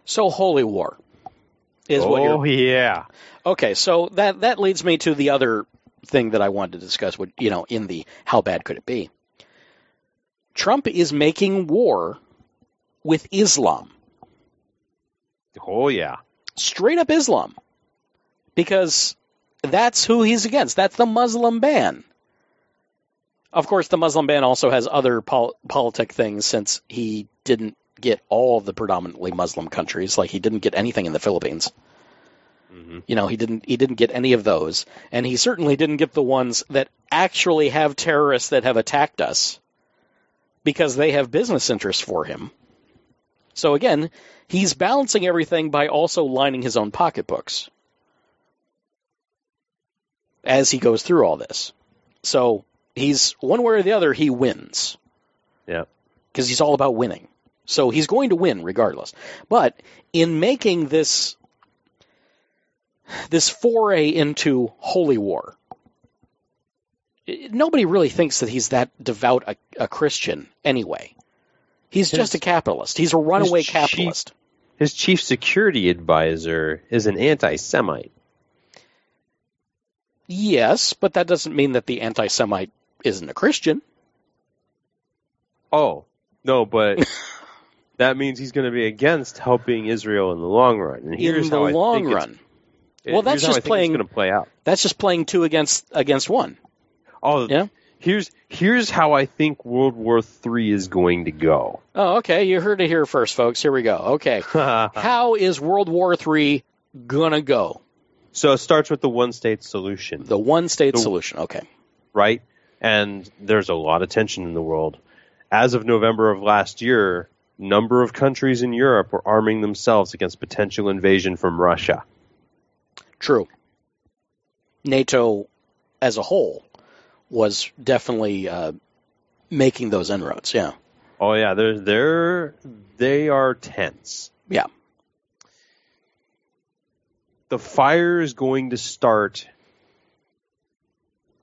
So holy war is what oh you're yeah. Okay, so that that leads me to the other thing that I wanted to discuss. Would you know in the how bad could it be? Trump is making war with Islam, Oh yeah. straight up Islam, because that's who he's against. That's the Muslim ban. Of course, the Muslim ban also has other pol- politic things since he didn't get all of the predominantly Muslim countries. Like he didn't get anything in the Philippines. Mm-hmm. You know, he didn't he didn't get any of those, and he certainly didn't get the ones that actually have terrorists that have attacked us because they have business interests for him. So again, he's balancing everything by also lining his own pocketbooks as he goes through all this. So he's one way or the other, he wins Yeah. because he's all about winning. So he's going to win regardless. But in making this this foray into holy war, nobody really thinks that he's that devout a, a Christian anyway. He's His- just a capitalist. He's a runaway chief- capitalist. His chief security advisor is an anti-Semite. Yes, but that doesn't mean that the anti-Semite isn't a Christian. Oh no, but that means he's going to be against helping Israel in the long run. And here's in the how I long think it- Well, that's just playing- going to play out. That's just playing two against against one. Oh, Yeah. Here's here's how I think World War Three is going to go. Oh, okay. You heard it here first, folks. Here we go. Okay. How is World War III gonna go? so it starts with the one-state solution. The one-state The- solution. Okay. right? And there's a lot of tension in the world. As of November of last year, number of countries in Europe were arming themselves against potential invasion from Russia. True. NATO, as a whole, was definitely uh, making those inroads. Yeah. Oh yeah, they're they're they are tense. Yeah. The fire is going to start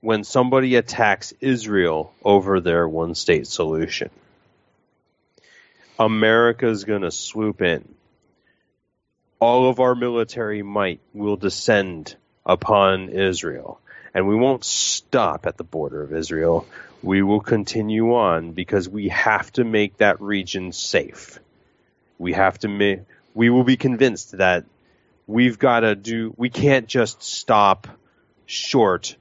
when somebody attacks Israel over their one state solution. America's going to swoop in. All of our military might will descend upon Israel. And we won't stop at the border of Israel. We will continue on because we have to make that region safe. We have to make, we will be convinced that we've got to do, we can't just stop short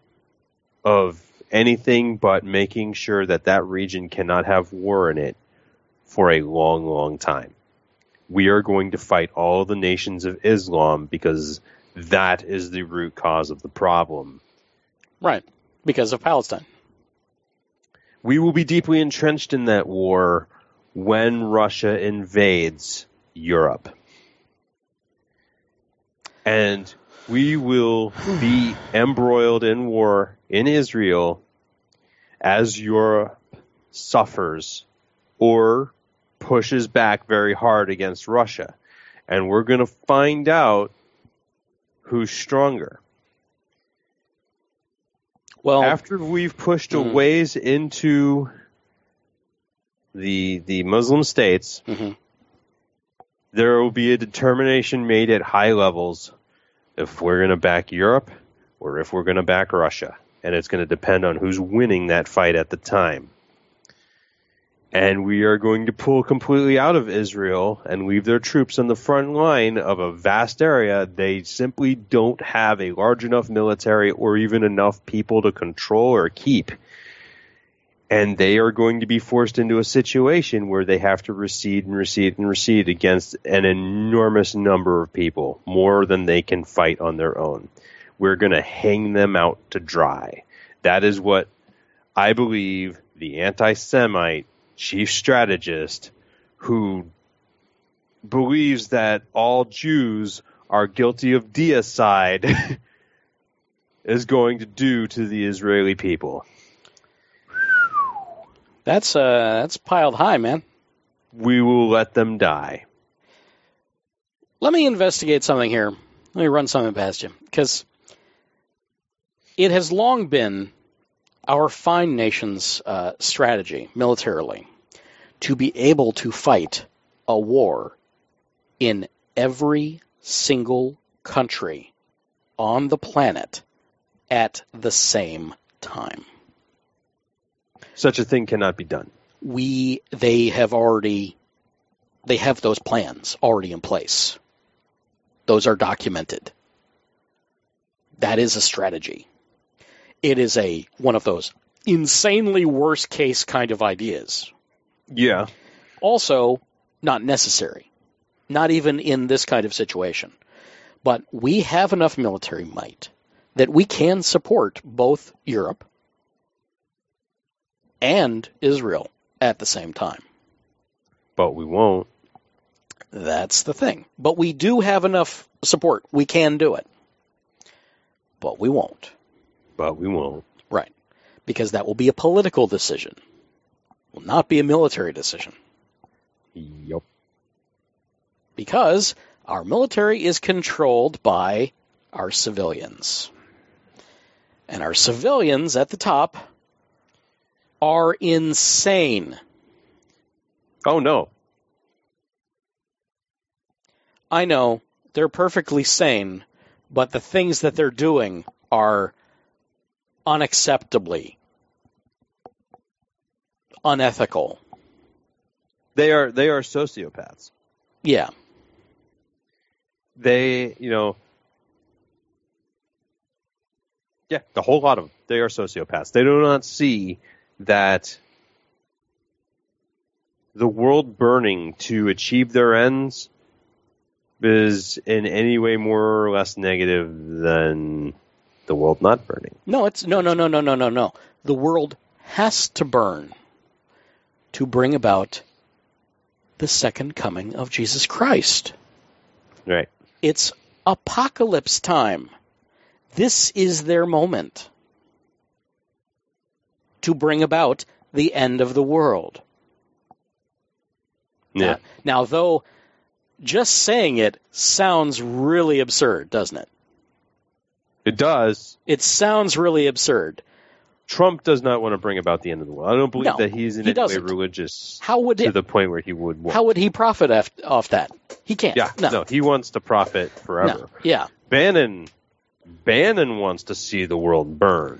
of anything but making sure that that region cannot have war in it for a long, long time. We are going to fight all the nations of Islam because that is the root cause of the problem. Right. Because of Palestine. We will be deeply entrenched in that war when Russia invades Europe. And we will be embroiled in war in Israel as Europe suffers or pushes back very hard against Russia. And we're going to find out who's stronger. Well, After we've pushed a Mhm. ways into the the Muslim states, Mhm. there will be a determination made at high levels if we're going to back Europe or if we're going to back Russia, and it's going to depend on who's winning that fight at the time. And we are going to pull completely out of Israel and leave their troops on the front line of a vast area. They simply don't have a large enough military or even enough people to control or keep. And they are going to be forced into a situation where they have to recede and recede and recede against an enormous number of people, more than they can fight on their own. We're going to hang them out to dry. That is what I believe the anti Semite chief strategist who believes that all Jews are guilty of deicide is going to do to the Israeli people. that's uh, that's piled high, man. We will let them die. Let me investigate something here. Let me run something past you because it has long been our fine nation's uh, strategy militarily to be able to fight a war in every single country on the planet at the same time. Such a thing cannot be done. We they have already they have those plans already in place. Those are documented. That is a strategy. It is a one of those insanely worst case kind of ideas. Yeah. Also, not necessary. Not even in this kind of situation. But we have enough military might that we can support both Europe and Israel at the same time. But we won't. That's the thing. But we do have enough support. We can do it. But we won't. But we won't. Right. Because that will be a political decision. Will not be a military decision. Yup. Because our military is controlled by our civilians. And our civilians at the top are insane. Oh no. I know they're perfectly sane, but the things that they're doing are unacceptably unethical. They are they are sociopaths. Yeah. They, you know, yeah, the whole lot of them. They are sociopaths. They do not see that the world burning to achieve their ends is in any way more or less negative than the world not burning. No, it's no no no no no no no. The world has to burn to bring about the second coming of Jesus Christ. Right. It's apocalypse time. This is their moment to bring about the end of the world. Yeah. Now, now, though, just saying it sounds really absurd, doesn't it? It does. It sounds really absurd. Trump does not want to bring about the end of the world. I don't believe No, that he's in he any way doesn't. religious How would to it, the point where he would want. how would he profit off, off that? He can't. yeah, no, no, he wants to profit forever. no. Yeah, Bannon Bannon wants to see the world burn.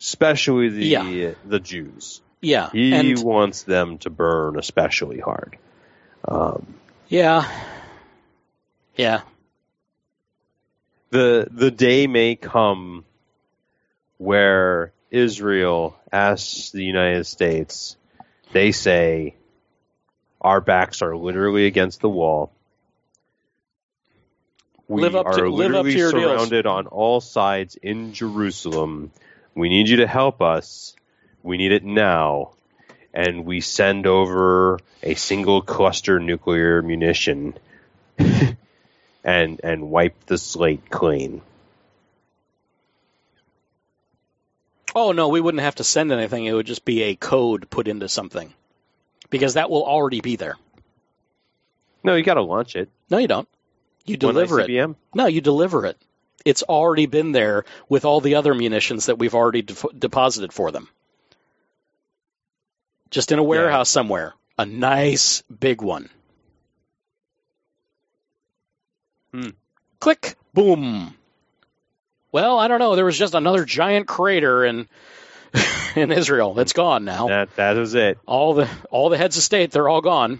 Especially the Yeah. the Jews. yeah, He and wants them to burn especially hard. Um, yeah, yeah. the the day may come where Israel asks the United States, they say, our backs are literally against the wall. We Live up are to- live up literally to your deals." surrounded on all sides in Jerusalem. We need you to help us. We need it now. And we send over a single cluster nuclear munition and and wipe the slate clean. Oh no, we wouldn't have to send anything. It would just be a code put into something, because that will already be there. No, you got to launch it. No, you don't. You deliver it. No, you deliver it. It's already been there with all the other munitions that we've already de- deposited for them. Just in a warehouse somewhere. A nice big one. Hmm. Click, boom. Well, I don't know. There was just another giant crater in in Israel. It's gone now. That that is it. All the all the heads of state, they're all gone.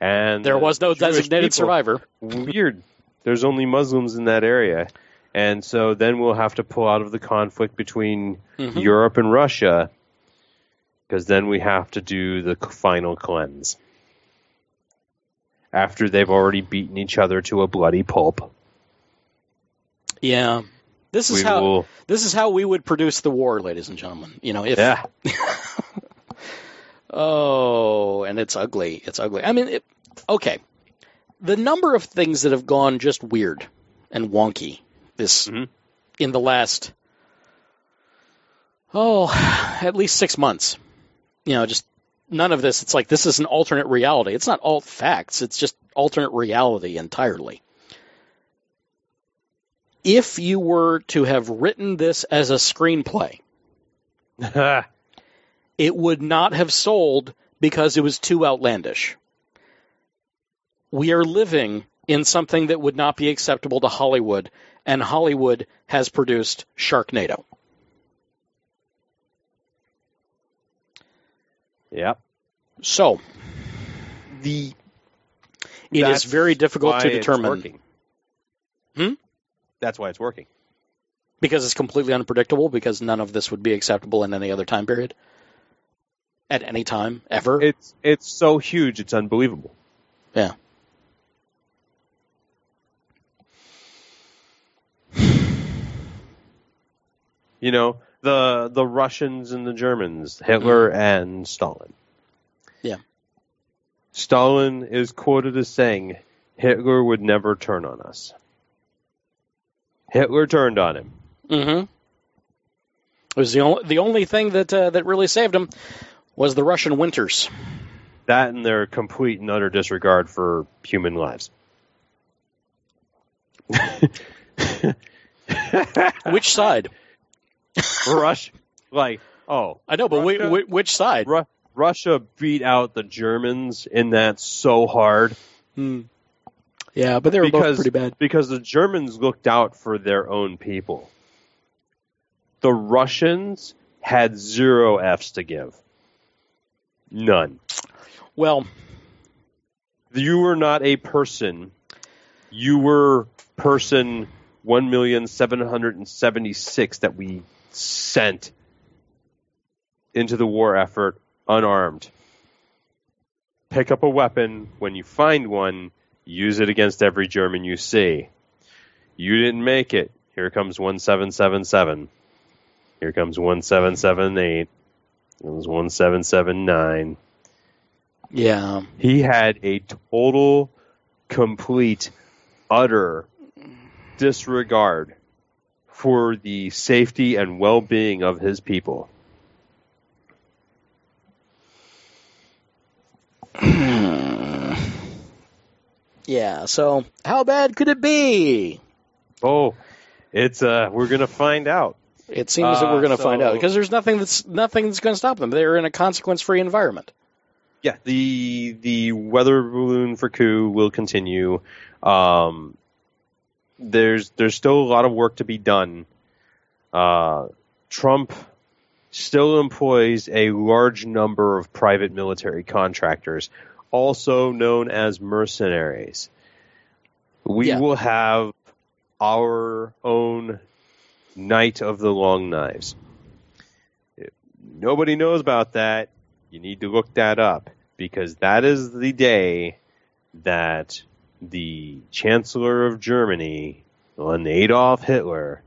And There was no Jewish designated people- survivor. Weird. There's only Muslims in that area, and so then we'll have to pull out of the conflict between Mhm. Europe and Russia, because then we have to do the final cleanse after they've already beaten each other to a bloody pulp. Yeah. This is We how will. this is how we would produce the war, ladies and gentlemen. You know, if Yeah. Oh, and it's ugly. It's ugly. I mean, it, okay. The number of things that have gone just weird and wonky this Mhm. in the last oh, at least 6 months. You know, just none of this. It's like this is an alternate reality. It's not alt facts. It's just alternate reality entirely. If you were to have written this as a screenplay, it would not have sold because it was too outlandish. We are living in something that would not be acceptable to Hollywood, and Hollywood has produced Sharknado. yep. So, the it is That's very difficult to determine. Hmm? That's why it's working. because it's completely unpredictable because none of this would be acceptable in any other time period at any time ever. It's it's so huge, it's unbelievable. yeah. You know, the the Russians and the Germans, Hitler mm-hmm. and Stalin. Yeah. Stalin is quoted as saying, Hitler would never turn on us. Hitler turned on him. Mm-hmm. It was the only the only thing that uh, that really saved him was the Russian winters. That and their complete and utter disregard for human lives. Which side? Rush, like, oh, I know, but Russia- whi- which side? Ru- Russia beat out the Germans in that so hard Hmm. Yeah, but they were both because pretty bad. because the Germans looked out for their own people. The Russians had zero Fs to give. None. Well, You were not a person. You were person one million seven hundred and seventy six that we sent into the war effort unarmed. Pick up a weapon when you find one, use it against every German you see. You didn't make it. Here comes 1777. Here comes 1778. It was 1779 yeah. he had a total, complete, utter disregard for the safety and well being of his people. Yeah. So, how bad could it be? Oh, it's uh we're gonna find out. It seems that Uh, we're going to find out because there's nothing that's nothing that's going to stop them. They're in a consequence-free environment. Yeah, the the weather balloon for coup will continue. Um, there's there's still a lot of work to be done. Uh, Trump still employs a large number of private military contractors, also known as mercenaries. We Yeah. will have our own Night of the Long Knives. If nobody knows about that, you need to look that up because that is the day that the Chancellor of Germany, Adolf Hitler,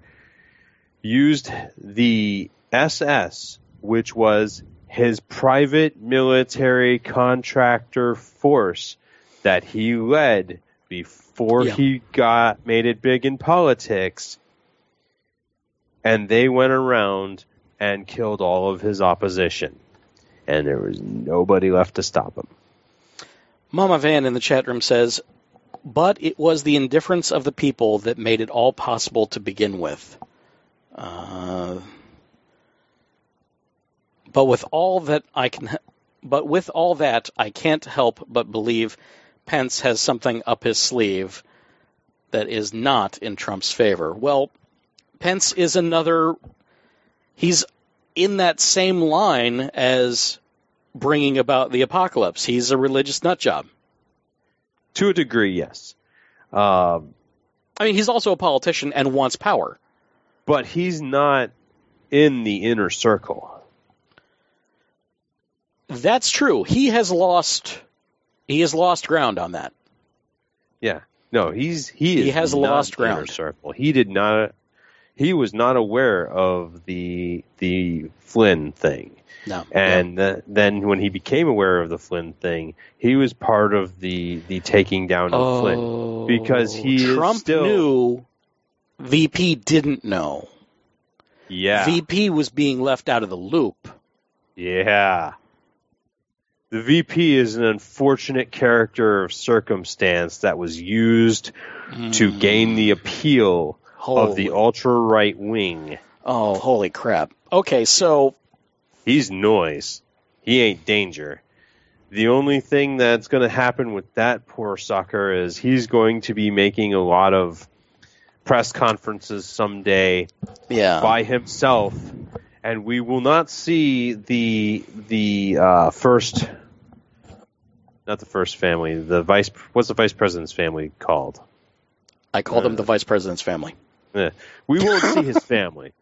used the SS, which was his private military contractor force that he led before Yeah. he got made it big in politics and they went around and killed all of his opposition and there was nobody left to stop him Mama Van in the chat room says, "But it was the indifference of the people that made it all possible to begin with." Uh, but with all that I can, but with all that I can't help but believe Pence has something up his sleeve that is not in Trump's favor. Well, Pence is another. He's in that same line as bringing about the apocalypse. He's a religious nut job. to a degree yes um, I mean, he's also a politician and wants power. but he's not in the inner circle That's true. He has lost. He has lost ground on that. yeah no he's he is He has lost in the inner ground. circle he did not he was not aware of the the flynn thing No. And th- then when he became aware of the Flynn thing, he was part of the the taking down of Flynn Oh, because he Trump still- knew. VP didn't know. yeah VP was being left out of the loop. yeah. The VP is an unfortunate character of circumstance that was used to gain the appeal of the Mm. Ultra right wing. Oh, holy crap. Okay, so He's noise. He ain't danger. The only thing that's going to happen with that poor sucker is he's going to be making a lot of press conferences someday yeah. by himself, and we will not see the the uh, first, not the first family, the vice. What's the vice president's family called? I called them the vice president's family. Eh, we won't see his family.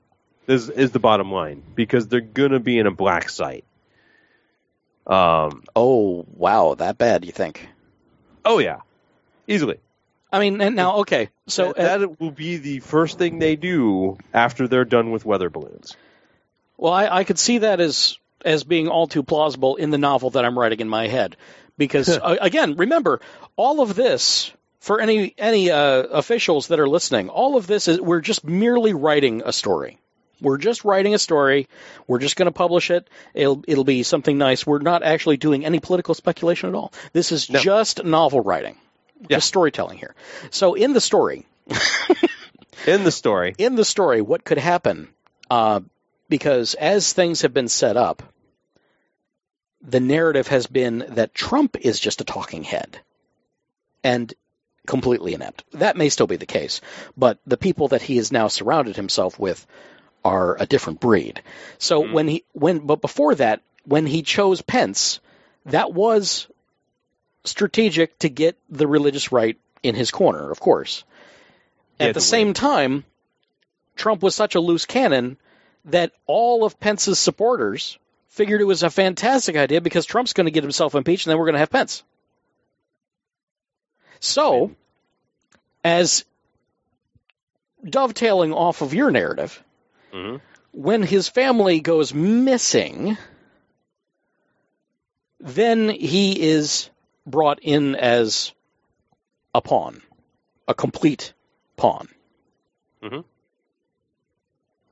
This is the bottom line because they're gonna be in a black site. Um. Oh, wow, that bad, you think? Oh yeah, easily. I mean, and now, okay, so that, uh, that will be the first thing they do after they're done with weather balloons. Well, I, I could see that as as being all too plausible in the novel that I'm writing in my head, because uh, again, remember all of this for any any uh, officials that are listening. All of this is we're just merely writing a story. We're just writing a story. We're just going to publish it. It'll it'll be something nice. We're not actually doing any political speculation at all. This is No. just novel writing, Yeah. just storytelling here. So in the story, In the story, in the story what could happen uh, because as things have been set up the narrative has been that Trump is just a talking head and completely inept. That may still be the case, but the people that he has now surrounded himself with are a different breed. So hmm. when he when but before that, when he chose Pence, that was strategic to get the religious right in his corner, of course. Yeah, At the to same time, Trump was such a loose cannon that all of Pence's supporters figured it was a fantastic idea because Trump's going to get himself impeached and then we're going to have Pence. So, as dovetailing off of your narrative, Mhm. when his family goes missing, then he is brought in as a pawn, a complete pawn. Mhm.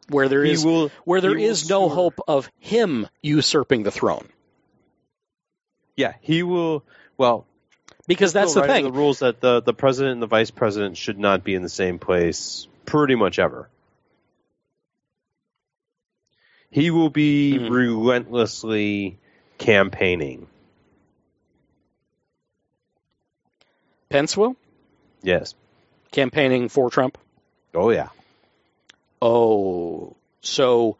Where there He is will- where there is no hope of him usurping the throne. Yeah, he will. Well, Because that's the thing. The rules that the the president and the vice president should not be in the same place pretty much ever. He will be Mhm. relentlessly campaigning. Pence will Yes. campaigning for Trump. Oh yeah. Oh, so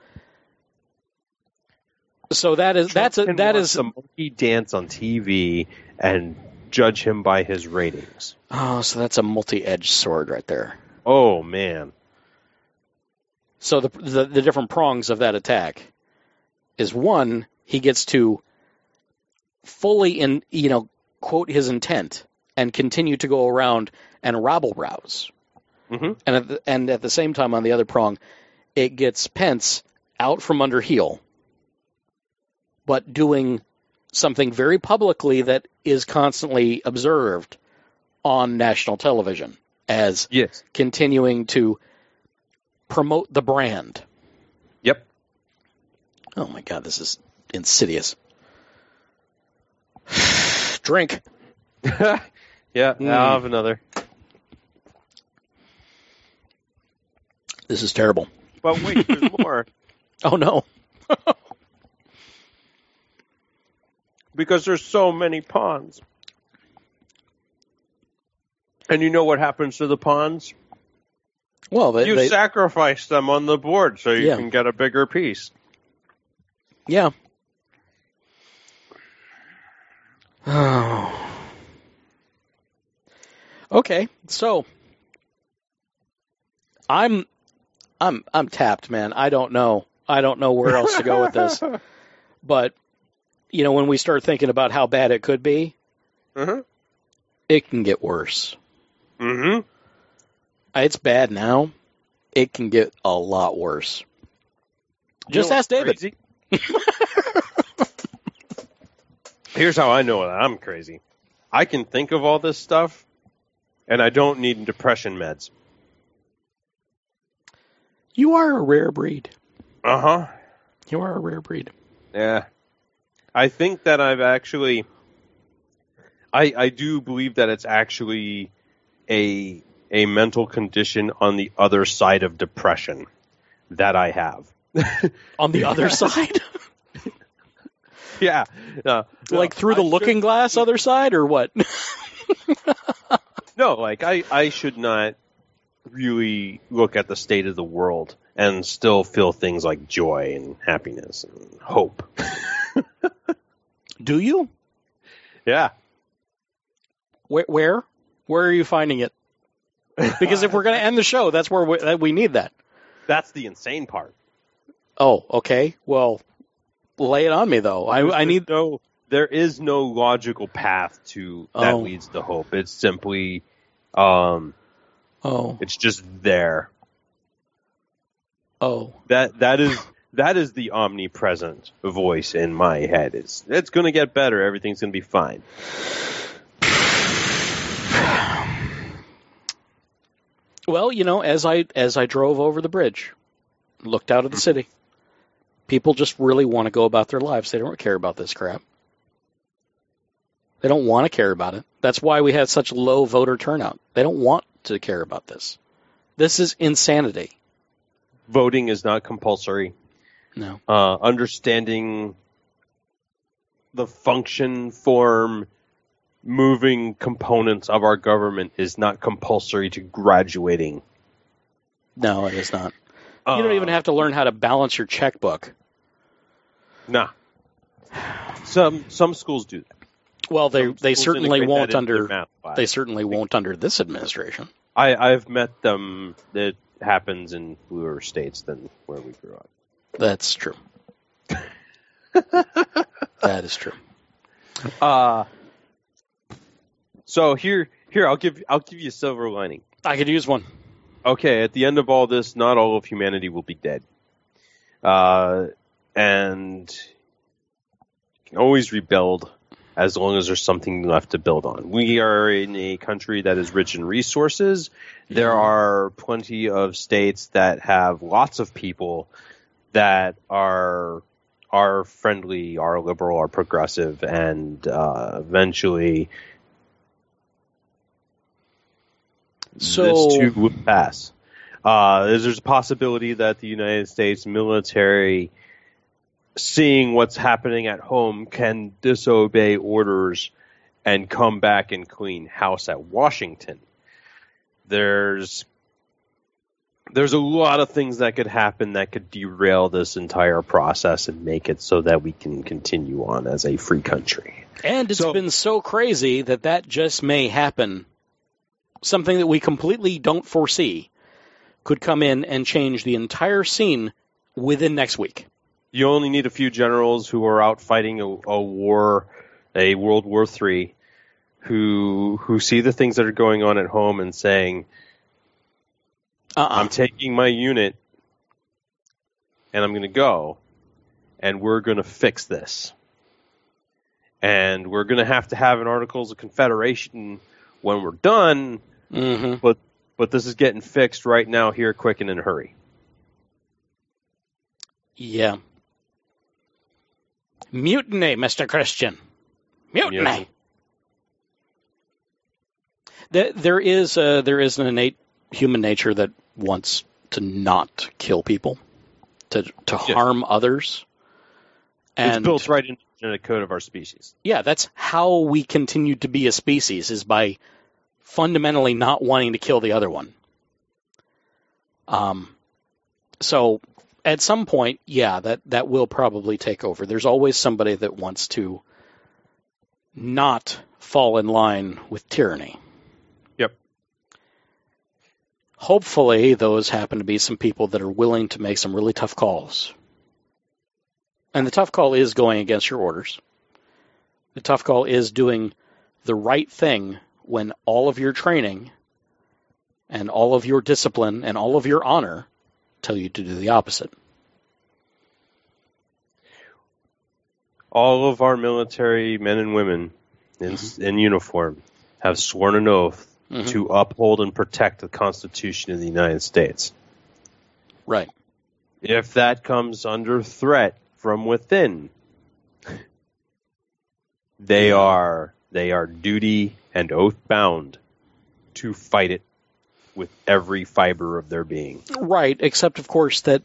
so that is that's a, Trump that is the monkey dance on TV and judge him by his ratings. oh, so that's a multi-edged sword right there. Oh man. So the, the the different prongs of that attack is one, he gets to fully in you know quote his intent and continue to go around and rabble rouse, Mhm. and at the, and at the same time on the other prong, it gets Pence out from under heel, but doing something very publicly that is constantly observed on national television as Yes. continuing to promote the brand. Yep. Oh my god, this is insidious. Drink. yeah, Mm. I'll have another. This is terrible. But wait, there's more. Oh no. because there's so many pawns. And you know what happens to the pawns? Well, they, you they- sacrifice them on the board so you Yeah. can get a bigger piece. yeah. Oh. Okay, so I'm I'm I'm tapped, man. I don't know. I don't know where else to go with this. But you know, when we start thinking about how bad it could be, Mhm. it can get worse. Mm-hmm. It's bad now. It can get a lot worse. Just ask David. Here's how I know that I'm crazy. I can think of all this stuff, and I don't need depression meds. You are a rare breed. Uh huh. You are a rare breed. Yeah. I think that I've actually I I do believe that it's actually a a mental condition on the other side of depression that I have. On the other side? yeah. Uh, like through the I looking should- glass other side or what? No, like I I should not really look at the state of the world and still feel things like joy and happiness and hope. Do you? Yeah. Where where, where are you finding it? Because if we're going to end the show, that's where we, that we need that. That's the insane part. Oh, okay. Well, lay it on me though. I I need no there is no logical path to that Oh. leads to hope. It's simply um Oh, it's just there. oh. That that is that is the omnipresent voice in my head. It's it's gonna get better, everything's gonna be fine. Well, you know, as I as I drove over the bridge, looked out at the city, people just really want to go about their lives. They don't care about this crap. They don't want to care about it. That's why we had such low voter turnout. They don't want to care about this. This is insanity. Voting is not compulsory. No. Uh understanding the function, form, moving components of our government is not compulsory to graduating. No, it is not. you don't even have to learn how to balance your checkbook. Nah. Some some schools do that. Well, they Some they certainly won't under they certainly won't under this administration. I, I've met them. It happens in bluer states than where we grew up. That's true. that is true. Uh so here here I'll give I'll give you a silver lining. I could use one. Okay, at the end of all this, not all of humanity will be dead. Uh and you can always rebuild as long as there's something left to build on. We are in a country that is rich in resources. There are plenty of states that have lots of people that are are friendly, are liberal, are progressive, and uh, eventually So this too will pass. Uh, there's there's a possibility that the United States military, seeing what's happening at home, can disobey orders and come back and clean house at Washington. There's there's a lot of things that could happen that could derail this entire process and make it so that we can continue on as a free country. And it's So- been so crazy that that just may happen. Something that we completely don't foresee could come in and change the entire scene within next week. You only need a few generals who are out fighting a, a war, a World War Three, who who see the things that are going on at home and saying, Uh-uh. "I'm taking my unit and I'm going to go, and we're going to fix this, and we're going to have to have an Articles of Confederation when we're done, hmm but but this is getting fixed right now, here, quick and in a hurry." Yeah. Mutiny, Mr. Christian. Mutiny. There, there is uh, there is an innate human nature that wants to not kill people, to to Yes. harm others. And it's built right into the code of our species. yeah, that's how we continue to be a species is by fundamentally not wanting to kill the other one. Um, so at some point, yeah, that that will probably take over. There's always somebody that wants to not fall in line with tyranny. Yep. Hopefully, those happen to be some people that are willing to make some really tough calls. And the tough call is going against your orders. The tough call is doing the right thing when all of your training and all of your discipline and all of your honor tell you to do the opposite. all of our military men and women in, in uniform have sworn an oath Mhm. to uphold and protect the Constitution of the United States. Right. If that comes under threat from within, they are they are duty and oath bound to fight it with every fiber of their being. Right, except of course that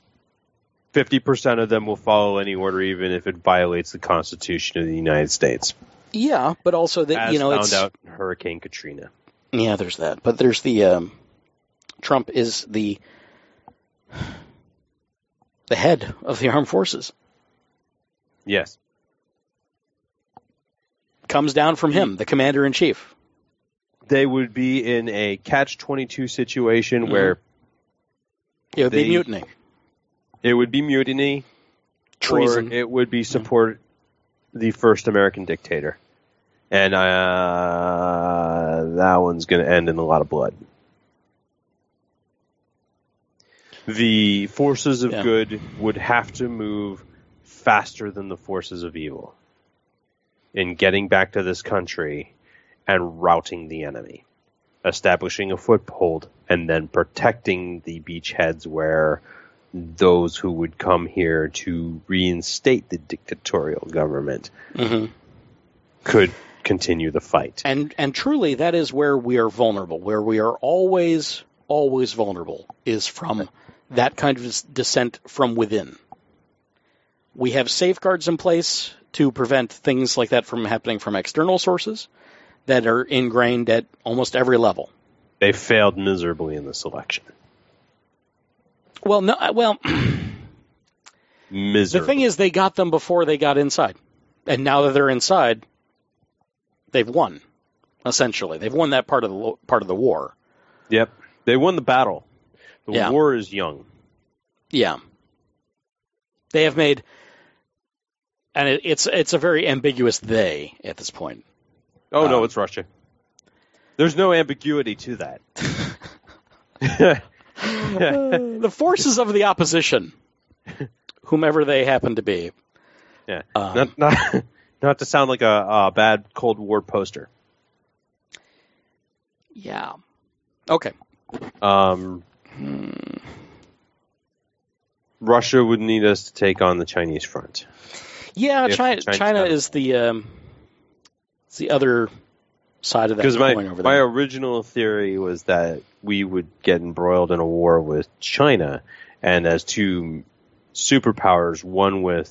Fifty percent of them will follow any order, even if it violates the Constitution of the United States. yeah, but also that as you know found it's out in Hurricane Katrina. Yeah, there's that. But there's the um, Trump is the the head of the armed forces. Yes. Comes down from him, the commander in chief. They would be in a catch 22 situation Mhm. where It would They- be mutiny, it would be mutiny treason. or it would be support the first American dictator. And uh, that one's going to end in a lot of blood. The forces of Yeah. good would have to move faster than the forces of evil in getting back to this country and routing the enemy, establishing a foothold, and then protecting the beachheads where those who would come here to reinstate the dictatorial government Mhm. could continue the fight. And and truly, that is where we are vulnerable. Where we are always always vulnerable is from that kind of dissent from within. We have safeguards in place to prevent things like that from happening from external sources that are ingrained at almost every level. They failed miserably in this election. Well, no, uh, well, Miserably. the thing is, they got them before they got inside, and now that they're inside, they've won. Essentially, they've won that part of the part of the war. Yep. They won the battle. The Yeah. war is young. Yeah, they have made, and it, it's it's a very ambiguous they at this point. Oh no, Um, it's Russia. There's no ambiguity to that. the forces of the opposition, whomever they happen to be. yeah. Um, not, not, not to sound like a, a bad Cold War poster. Yeah. Okay. Um, Russia would need us to take on the Chinese front. Yeah, China, China it. is the um, it's the other side of that Because my, my original theory was that we would get embroiled in a war with China, and as two superpowers, one with,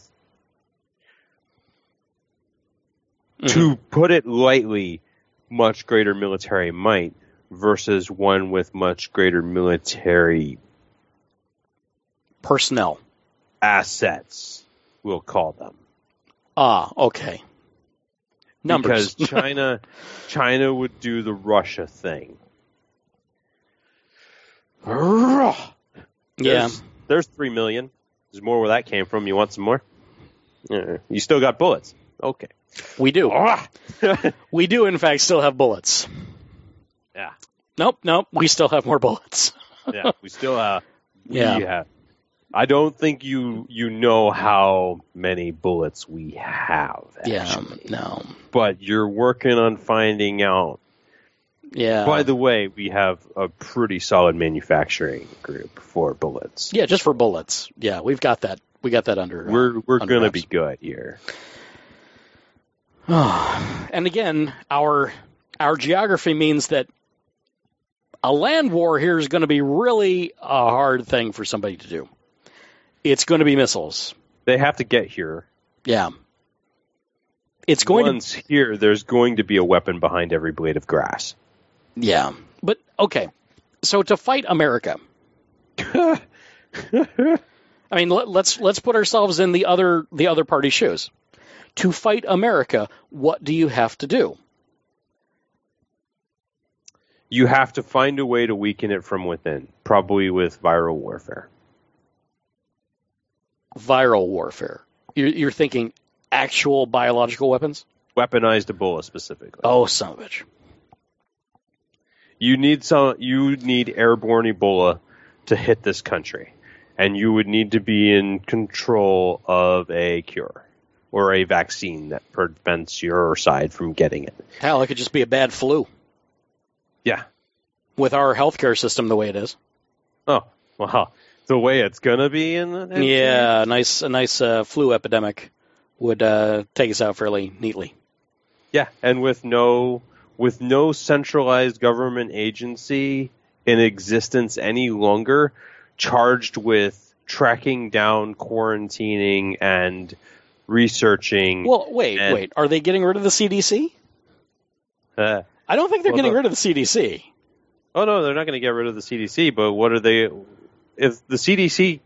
Mhm. to put it lightly, much greater military might versus one with much greater military Personnel. assets, we'll call them. Ah, okay. Numbers. Because China, China would do the Russia thing. yeah. There's, three million. There's more where that came from. You want some more? Yeah. You still got bullets. Okay. We do. We do, in fact, still have bullets. yeah. Nope, nope. We still have more bullets. Yeah. We still have. We Yeah. have. I don't think you you know how many bullets we have. Yeah. No. But you're working on finding out. Yeah. By the way, we have a pretty solid manufacturing group for bullets. yeah, just for bullets. Yeah, we've got that. We got that under. We're we're under gonna wraps. be good here. and again, our our geography means that a land war here is going to be really a hard thing for somebody to do. It's going to be missiles. They have to get here. Yeah. It's going Once here, there's going to be a weapon behind every blade of grass. Yeah. But okay. So to fight America. I mean, let, let's let's put ourselves in the other the other party's shoes. To fight America, what do you have to do? You have to find a way to weaken it from within, probably with viral warfare. Viral warfare. You're, you're thinking actual biological weapons? Weaponized Ebola specifically. Oh, son of a bitch. You need some. You need airborne Ebola to hit this country, and you would need to be in control of a cure or a vaccine that prevents your side from getting it. Hell, it could just be a bad flu Yeah. with our healthcare system the way it is. Oh, well, the way it's gonna be in the in- Yeah, a nice a nice uh, flu epidemic would uh, take us out fairly neatly. Yeah, and with no with no centralized government agency in existence any longer, charged with tracking down, quarantining, and researching. Well, wait, And- wait. Are they getting rid of the CDC? uh, I don't think they're Well, getting the- rid of the CDC. oh no, they're not going to get rid of the CDC. But what are they? If the CDC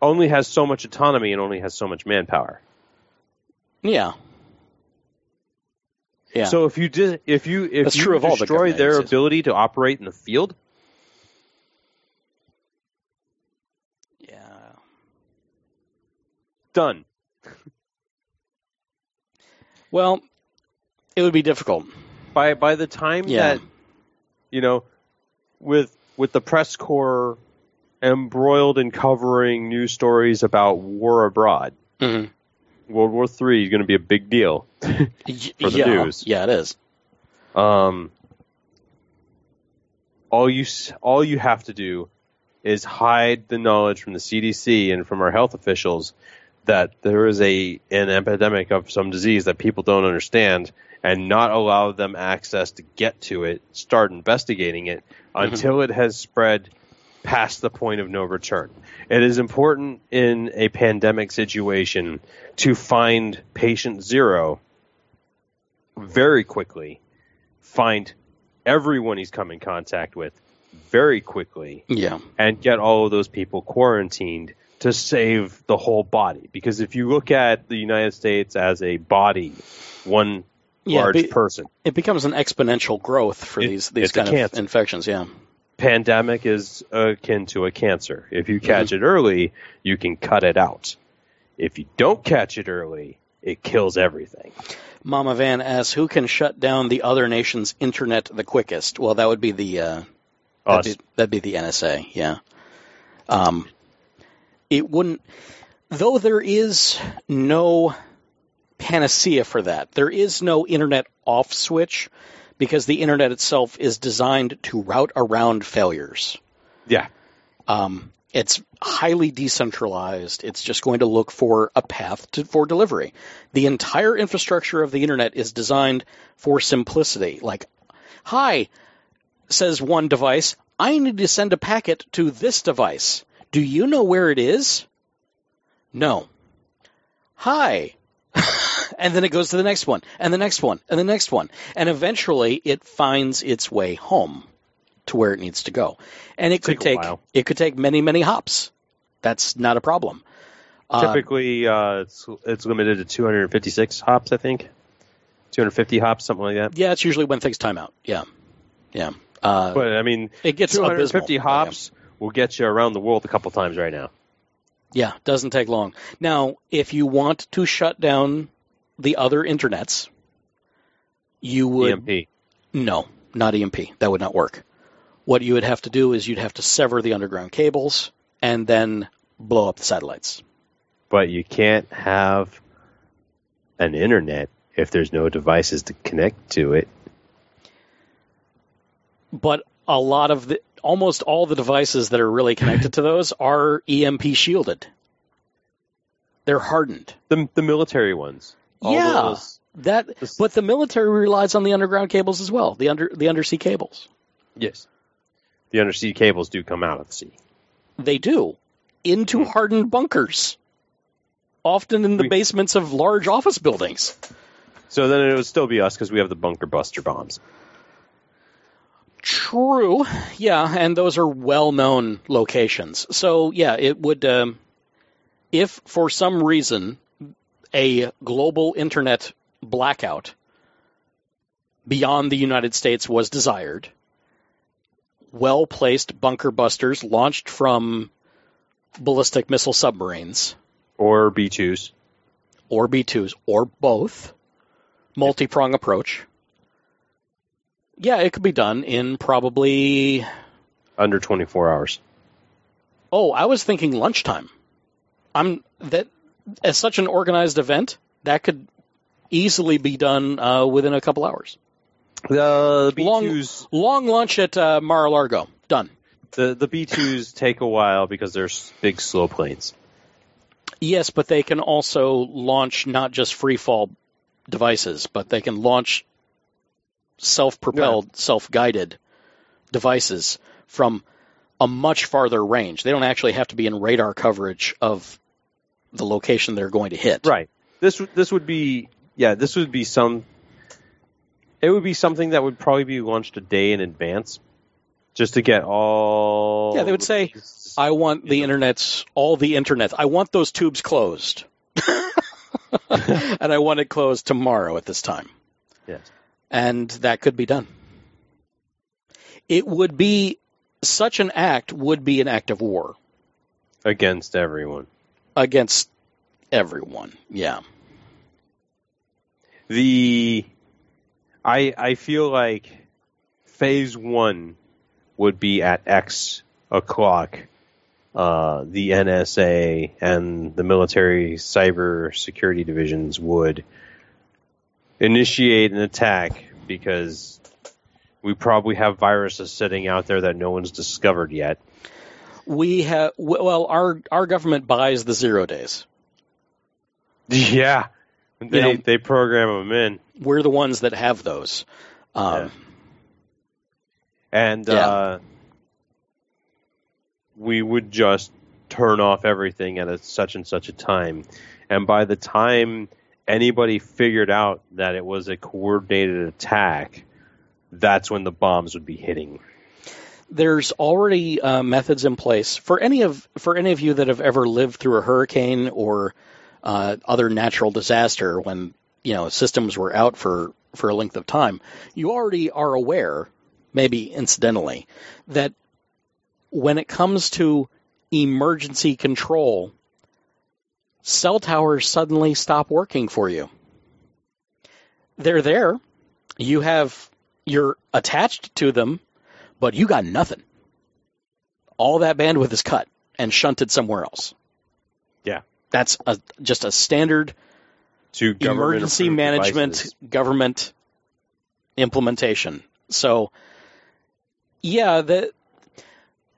only has so much autonomy and only has so much manpower. Yeah. Yeah. So if you did, if you if That's you all the destroy their ability to operate in the field, yeah. done. Well, it would be difficult. By by the time Yeah. that you know, with with the press corps embroiled in covering news stories about war abroad, hmm World War Three is going to be a big deal. For the yeah. news. Yeah, it is. Um, all you all you have to do is hide the knowledge from the CDC and from our health officials that there is a an epidemic of some disease that people don't understand and not allow them access to get to it, start investigating it until it has spread past the point of no return. It is important in a pandemic situation to find patient zero very quickly, find everyone he's come in contact with very quickly, Yeah. and get all of those people quarantined to save the whole body. Because if you look at the United States as a body, one Yeah, large be- person, It becomes an exponential growth for It- these these kind of infections. Yeah. Pandemic is akin to a cancer. If you catch it early, you can cut it out. If you don't catch it early, it kills everything. Mama Van asks, "Who can shut down the other nation's internet the quickest?" Well, that would be the uh, Us. that'd, be, that'd be the NSA. Yeah. Um, it wouldn't, though. There is no panacea for that. There is no internet off switch because the internet itself is designed to route around failures. yeah. Um, it's highly decentralized. It's just going to look for a path to, for delivery. The entire infrastructure of the internet is designed for simplicity. Like, hi, says one device, I need to send a packet to this device. Do you know where it is? No. Hi. And then it goes to the next one, and the next one, and the next one. And eventually it finds its way home to where it needs to go. And it could Take take it could take many, many hops. That's not a problem. Uh, Typically, uh, it's it's limited to 256 hops, I think. 250 hops, something like that. yeah, it's usually when things time out. Yeah. Yeah. Uh, But I mean, it gets 250 abysmal. hops will get you around the world a couple times right now. Yeah, doesn't take long. Now, if you want to shut down the other internets, you would EMP. no, not EMP. That would not work. What you would have to do is you'd have to sever the underground cables and then blow up the satellites. But you can't have an internet if there's no devices to connect to it. But a lot of the almost all the devices that are really connected to those are EMP shielded. They're hardened. The the military ones. Yeah, those- that. This- But the military relies on the underground cables as well. The under the undersea cables. yes. The undersea cables do come out of the sea. They do into hardened bunkers, often in the We- basements of large office buildings. So then it would still be us because we have the bunker buster bombs. True, yeah, and those are well-known locations. So yeah, it would. Um, if for some reason a global internet blackout beyond the United States was desired, well-placed bunker busters launched from ballistic missile submarines Or B2s. or B2s or both, multi-prong approach. Yeah, it could be done in probably. Under 24 hours. Oh, I was thinking lunchtime. I'm that as such an organized event that could easily be done uh, within a couple hours. The Long- B2s, Long lunch at uh, Mar-a-Lago, done. the, the B2s take a while because they're big slow planes. Yes, but they can also launch not just free fall devices, but they can launch self propelled, self guided devices from a much farther range. They don't actually have to be in radar coverage of the location they're going to hit. Right. This this would be yeah. This would be some. It would be something that would probably be launched a day in advance, just to get all. Yeah, they would say, I want the internet's all the internet. I want those tubes closed. and I want it closed tomorrow at this time. Yes. and that could be done. It would be such an act would be an act of war against everyone. Against everyone. Yeah. The I I feel like phase one would be at X o'clock. Uh, the NSA and the military cyber security divisions would initiate an attack because we probably have viruses sitting out there that no one's discovered yet. We have well our our government buys the 0 days. Yeah, they know- they program them in, We're the ones that have those. Um, and Yeah. uh, we would just turn off everything at a, such and such a time. And by the time anybody figured out that it was a coordinated attack, that's when the bombs would be hitting. There's already uh, methods in place for any of for any of you that have ever lived through a hurricane or uh, other natural disaster when you know systems were out for for a length of time. You already are aware, maybe incidentally, that when it comes to emergency control, cell towers suddenly stop working for you. They're there. You have you're attached to them, but you got nothing. All that bandwidth is cut and shunted somewhere else. Yeah. That's a, just a standard To emergency management devices. government implementation. So, yeah, the,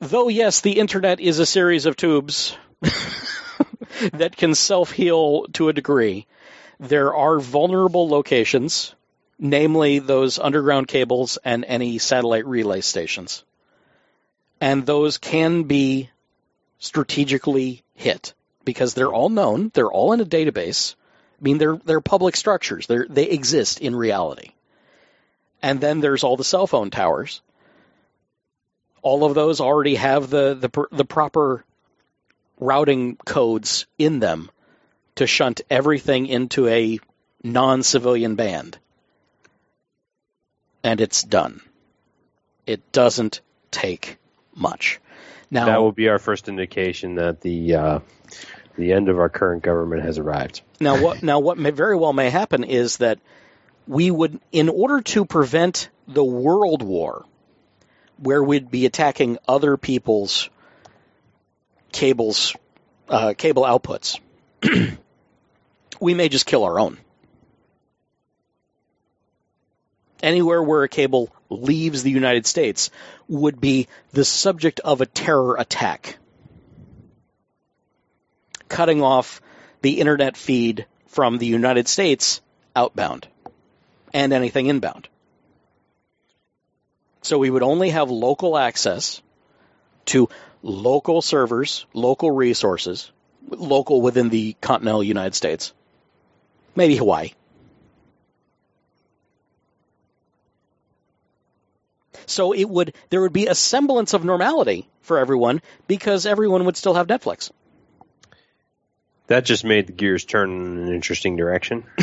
though yes, the internet is a series of tubes that can self heal to a degree. There are vulnerable locations, namely those underground cables and any satellite relay stations. And those can be strategically hit because they're all known, they're all in a database. I mean, they're they're public structures. They they exist in reality. And then there's all the cell phone towers. All of those already have the the the proper routing codes in them to shunt everything into a non-civilian band. And it's done. It doesn't take much. Now That will be our first indication that the uh, the end of our current government has arrived. Now, what now what may very well may happen is that we would, in order to prevent the world war, where we'd be attacking other people's cables, uh, cable outputs, we may just kill our own. Anywhere where a cable leaves the United States would be the subject of a terror attack, cutting off the internet feed from the United States outbound and anything inbound. So we would only have local access to local servers, local resources, local within the continental United States, maybe Hawaii. So it would there would be a semblance of normality for everyone because everyone would still have Netflix. That just made the gears turn in an interesting direction.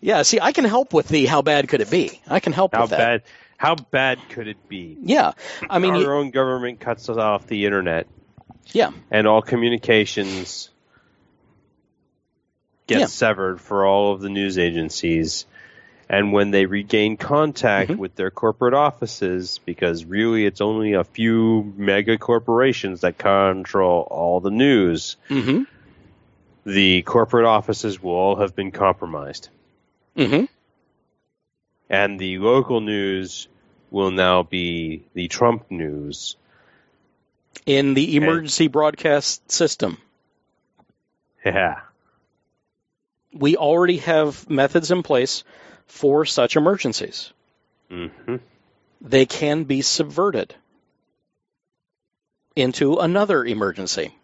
Yeah, see, I can help with the how bad could it be? I can help How with that. bad? How bad could it be? Yeah, I mean, our you- own government cuts us off the internet, yeah, and all communications get Yeah. severed for all of the news agencies. And when they regain contact Mm-hmm. with their corporate offices, because really it's only a few mega corporations that control all the news, hmm the corporate offices will all have been compromised. hmm And the local news will now be the Trump news. in the emergency broadcast system. Yeah. We already have methods in place for such emergencies. hmm They can be subverted into another emergency.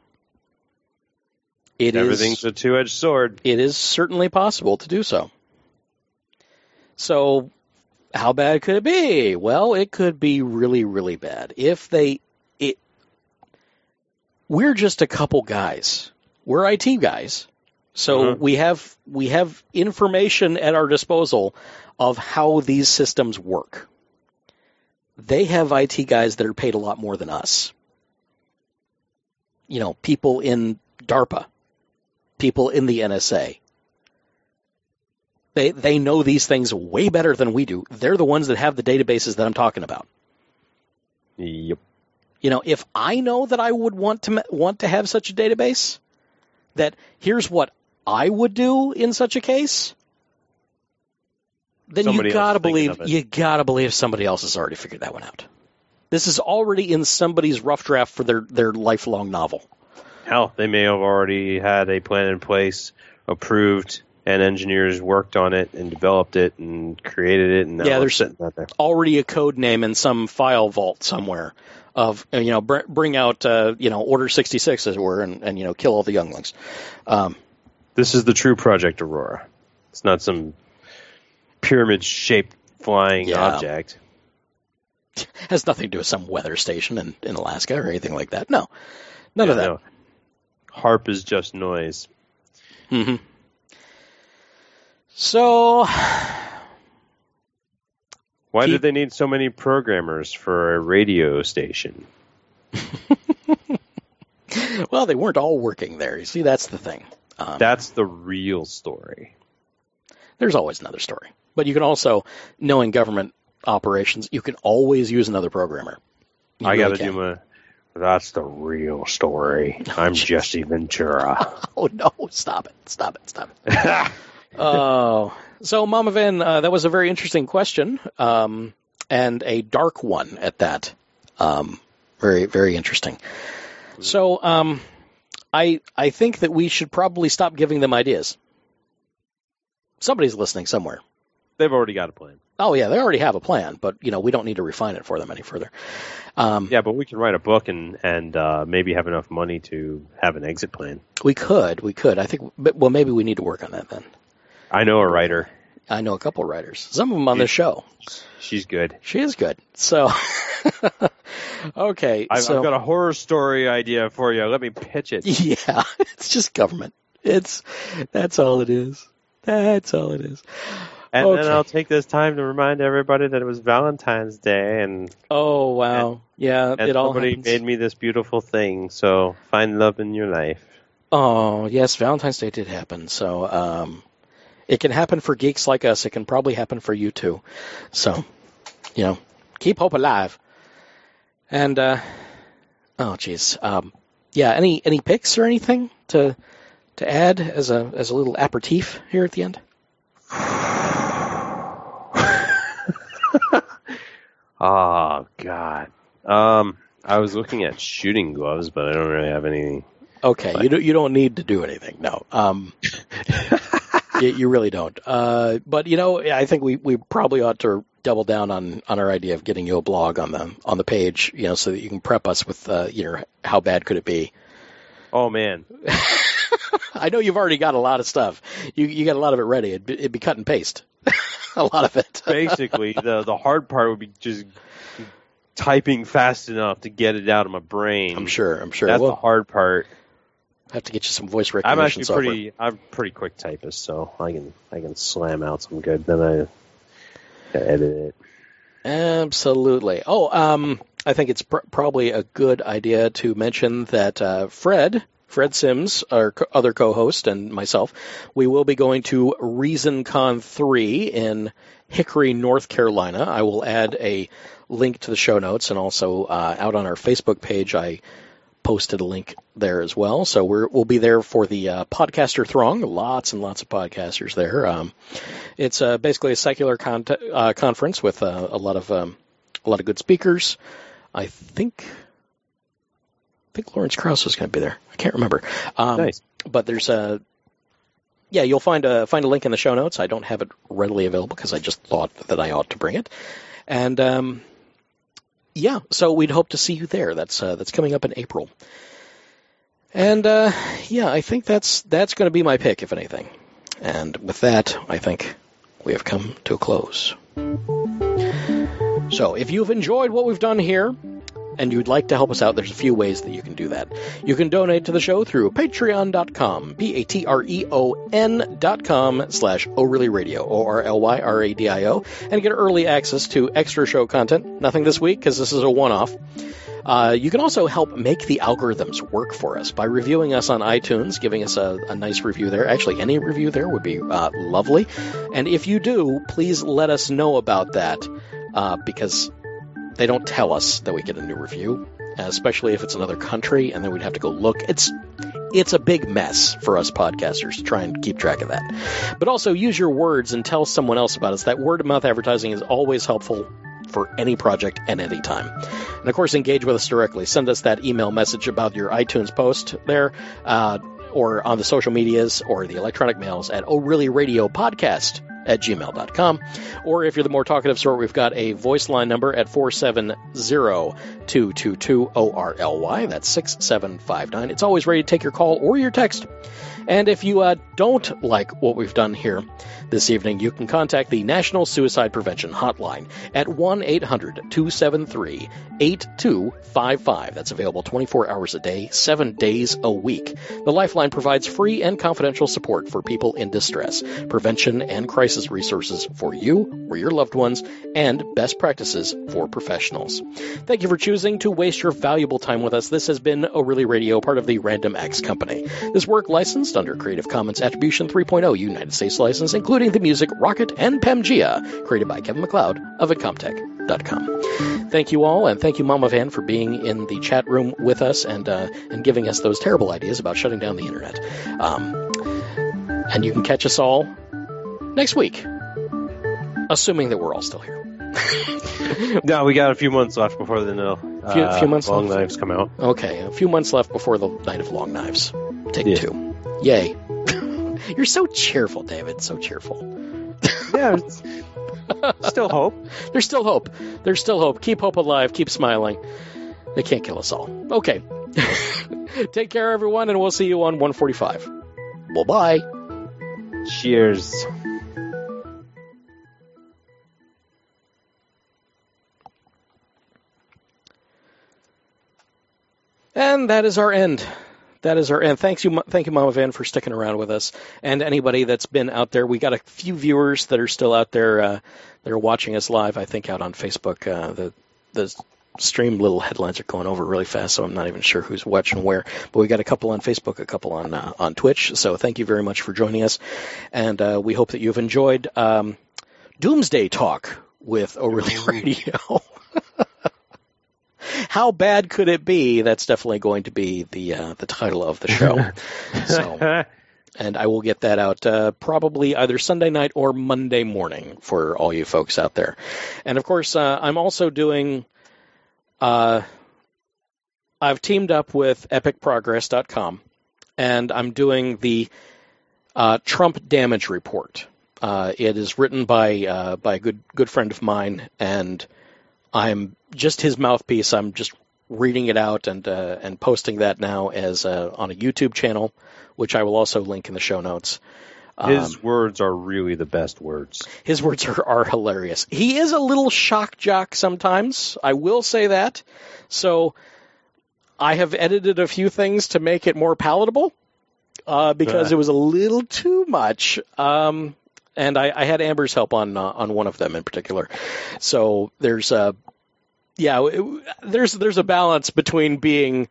It is- Everything's a two edged sword. it is certainly possible to do so. So, how bad could it be? Well, it could be really, really bad. If they, it, we're just a couple guys. We're IT guys, so Mhm. we have we have information at our disposal of how these systems work. They have IT guys that are paid a lot more than us. You know, people in DARPA, people in the NSA. They they know these things way better than we do. They're the ones that have the databases that I'm talking about. Yep. You know, if I know that I would want to want to have such a database, that here's what I would do in such a case, then Somebody you gotta believe you gotta believe somebody else has already figured that one out. This is already in somebody's rough draft for their their lifelong novel. Hell, they may have already had a plan in place, approved, and engineers worked on it and developed it and created it. And Yeah, there's- sitting out there. Already a code name in some file vault somewhere of you know br- bring out uh, you know Order sixty six as it were, and, and you know kill all the younglings. Um, This is the true Project Aurora. It's not some pyramid-shaped flying Yeah. object. has nothing to do with some weather station in, in Alaska or anything like that. No, none Yeah, of that. no. HAARP is just noise. hmm So Why did they need so many programmers for a radio station? well, they weren't all working there. You see, that's the thing. Um, That's the real story. there's always another story. But you can also, knowing government operations, you can always use another programmer. You I really got to can. do my. That's the real story. I'm Jesse Ventura. Oh no! Stop it! Stop it! Stop it! Oh, so Mama Van, uh, that was a very interesting question, um, and a dark one at that. Um, very, very interesting. So, um, I I think that we should probably stop giving them ideas. Somebody's listening somewhere. They've already got a plan. Oh yeah, they already have a plan, but you know we don't need to refine it for them any further. Um, Yeah, but we can write a book and and uh, maybe have enough money to have an exit plan. We could, we could. I think, but, well, maybe we need to work on that then. I know a writer. I know a couple writers, some of them on this show. She's good. She is good. So, okay. I've, so, I've got a horror story idea for you. Let me pitch it. yeah, it's just government. It's that's all it is. That's all it is. And Okay. then I'll take this time to remind everybody that it was Valentine's Day and, Oh wow, yeah, and it all happens. made me this beautiful thing. So find love in your life. Oh yes, Valentine's Day did happen. So, um, it can happen for geeks like us. It can probably happen for you too. So, you know, keep hope alive. And uh, oh jeez, um, yeah. Any any picks or anything to to add as a as a little aperitif here at the end? Oh God. Um, I was looking at shooting gloves, but I don't really have any. Okay, you don't you don't need to do anything. No, um, you, you really don't. Uh, but you know, I think we, we probably ought to double down on, on our idea of getting you a blog on the on the page, you know, so that you can prep us with uh, you know how bad could it be. Oh man, I know you've already got a lot of stuff. You you got a lot of it ready. It'd be, it'd be cut and paste. a lot of it. basically the the hard part would be just typing fast enough to get it out of my brain. I'm sure. I'm sure. That's we'll the hard part. Have to get you some voice recognition I'm actually software. pretty. I'm pretty quick typist, so I can I can slam out some good. Then I edit it. Absolutely. Oh, um, I think it's pr- probably a good idea to mention that uh, Fred, Fred Sims, our co- other co-host, and myself, we will be going to ReasonCon 3 in Hickory, North Carolina. I will add a link to the show notes, and also uh, out on our Facebook page, I posted a link there as well. So we're, we'll be there for the uh, podcaster throng. Lots and lots of podcasters there. Um, it's uh, basically a secular con- uh, conference with uh, a lot of um, a lot of good speakers. I think I think Lawrence Krauss was going to be there. I can't remember. Um, Nice. But there's a yeah, you'll find a find a link in the show notes. I don't have it readily available because I just thought that I ought to bring it. And um, yeah, so we'd hope to see you there. That's uh, that's coming up in April. And uh, yeah, I think that's that's going to be my pick, if anything. And with that, I think we have come to a close. So, if you've enjoyed what we've done here, and you'd like to help us out, there's a few ways that you can do that. You can donate to the show through patreon.com, P-A-T-R-E-O-N dot com slash O-Really-Radio, O-R-L-Y-R-A-D-I-O, and get early access to extra show content. Nothing this week, because this is a one-off. Uh, you can also help make the algorithms work for us by reviewing us on iTunes, giving us a, a nice review there. Actually, any review there would be uh, lovely. And if you do, please let us know about that uh, because they don't tell us that we get a new review, especially if it's another country, and then we'd have to go look. It's it's a big mess for us podcasters to try and keep track of that. But also use your words and tell someone else about us. That word of mouth advertising is always helpful for any project and any time. And of course, engage with us directly. Send us that email message about your iTunes post there, uh, or on the social medias or the electronic mails at Oh Really Radio Podcast at gmail.com. Or if you're the more talkative sort, we've got a voice line number at 470-222-ORLY. That's 6759. It's always ready to take your call or your text. And if you uh, don't like what we've done here this evening, you can contact the National Suicide Prevention Hotline at 1 800 273 8255. That's available 24 hours a day, 7 days a week. The Lifeline provides free and confidential support for people in distress, prevention and crisis resources for you or your loved ones, and best practices for professionals. Thank you for choosing to waste your valuable time with us. This has been O Really Radio, part of the Random Acts Company. This work licensed under Creative Commons Attribution 3.0 United States license, including the music Rocket and Pamgaea, created by Kevin MacLeod of incompetech.com. Thank you all, and thank you, Mama Van, for being in the chat room with us and uh, and giving us those terrible ideas about shutting down the internet. Um, and you can catch us all next week, assuming that we're all still here. No, we got a few months left before the no, Few- uh, few months long left. knives come out. Okay, a few months left before the Night of Long Knives. Take Yeah. two. Yay. You're so cheerful, David. So cheerful. Yeah, still hope. There's still hope. There's still hope. Keep hope alive. Keep smiling. They can't kill us all. Okay. Take care, everyone, and we'll see you on 145. Bye bye. Cheers. And that is our end. That is our end. Thanks you, thank you, Mama Van, for sticking around with us, and anybody that's been out there. We got a few viewers that are still out there uh, that are watching us live. I think out on Facebook. Uh, the the stream little headlines are going over really fast, so I'm not even sure who's watching where. But we got a couple on Facebook, a couple on uh, on Twitch. So thank you very much for joining us, and uh, we hope that you've enjoyed um, Doomsday Talk with O Really Radio. How bad could it be? That's definitely going to be the uh, the title of the show. so, and I will get that out uh, probably either Sunday night or Monday morning for all you folks out there. And of course, uh, I'm also doing. Uh, I've teamed up with EpicProgress.com, and I'm doing the uh, Trump damage report. Uh, it is written by uh, by a good good friend of mine, and I'm just his mouthpiece. I'm just reading it out and uh, and posting that now as uh, on a YouTube channel, which I will also link in the show notes. His Um, words are really the best words. his words are, are hilarious. He is a little shock jock sometimes. I will say that. So I have edited a few things to make it more palatable uh, because it was a little too much. Um, and I, I had Amber's help on uh, on one of them in particular. So there's a yeah, it, there's there's a balance between being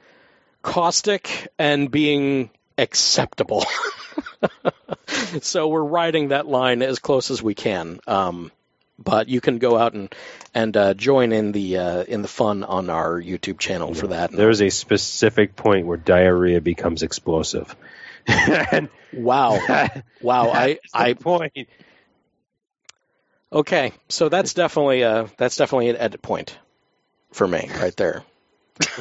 caustic and being acceptable. so we're riding that line as close as we can. Um, but you can go out and and uh, join in the uh, in the fun on our YouTube channel for that. There's a specific point where diarrhea becomes explosive. and wow, wow. I I point. okay. So that's definitely a that's definitely an edit point for me right there.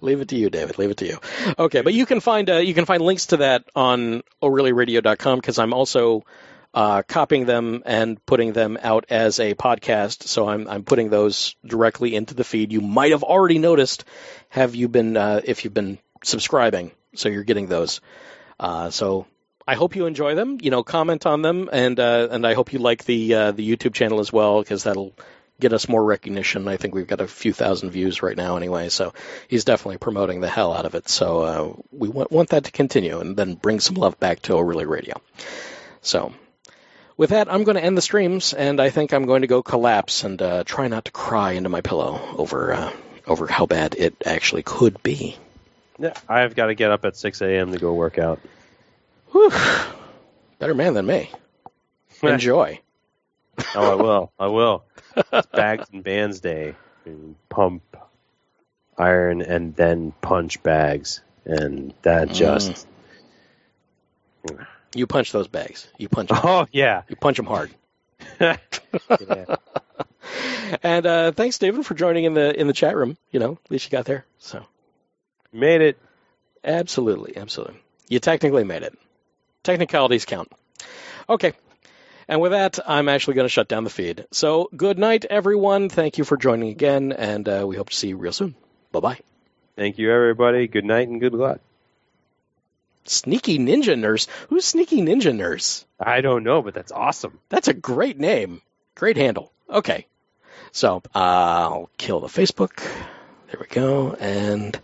Leave it to you, David. Leave it to you. Okay, but you can find uh, you can find links to that on O'ReillyRadio.com because I'm also uh, copying them and putting them out as a podcast. So I'm I'm putting those directly into the feed. You might have already noticed. Have you been uh, if you've been subscribing? So you're getting those. Uh, so I hope you enjoy them. You know, comment on them, and uh, and I hope you like the uh, the YouTube channel as well because that'll get us more recognition. I think we've got a few thousand views right now anyway. So he's definitely promoting the hell out of it. So uh, we want, want that to continue and then bring some love back to O Really Radio. So with that, I'm going to end the streams, and I think I'm going to go collapse and uh, try not to cry into my pillow over uh, over how bad it actually could be. Yeah, I've got to get up at 6 a.m. to go work out. Whew. Better man than me. Enjoy. Oh, I will. I will. It's bags and bands day. And pump, iron, and then punch bags, and that just. You punch those bags. You punch. 'em. Oh yeah. You punch them hard. Yeah. And uh, thanks, David, for joining in the in the chat room. You know, at least you got there. So Made it. absolutely, absolutely, you technically made it. Technicalities count. Okay. And with that, I'm actually going to shut down the feed. So good night, everyone. Thank you for joining again, and uh, we hope to see you real soon. Bye bye. Thank you, everybody. Good night and good luck. Sneaky Ninja Nurse. Who's Sneaky Ninja Nurse? I don't know, but that's awesome. That's a great name. Great handle. Okay. So uh, I'll kill the Facebook. There we go. And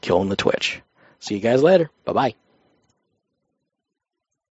killing the Twitch. See you guys later. Bye bye.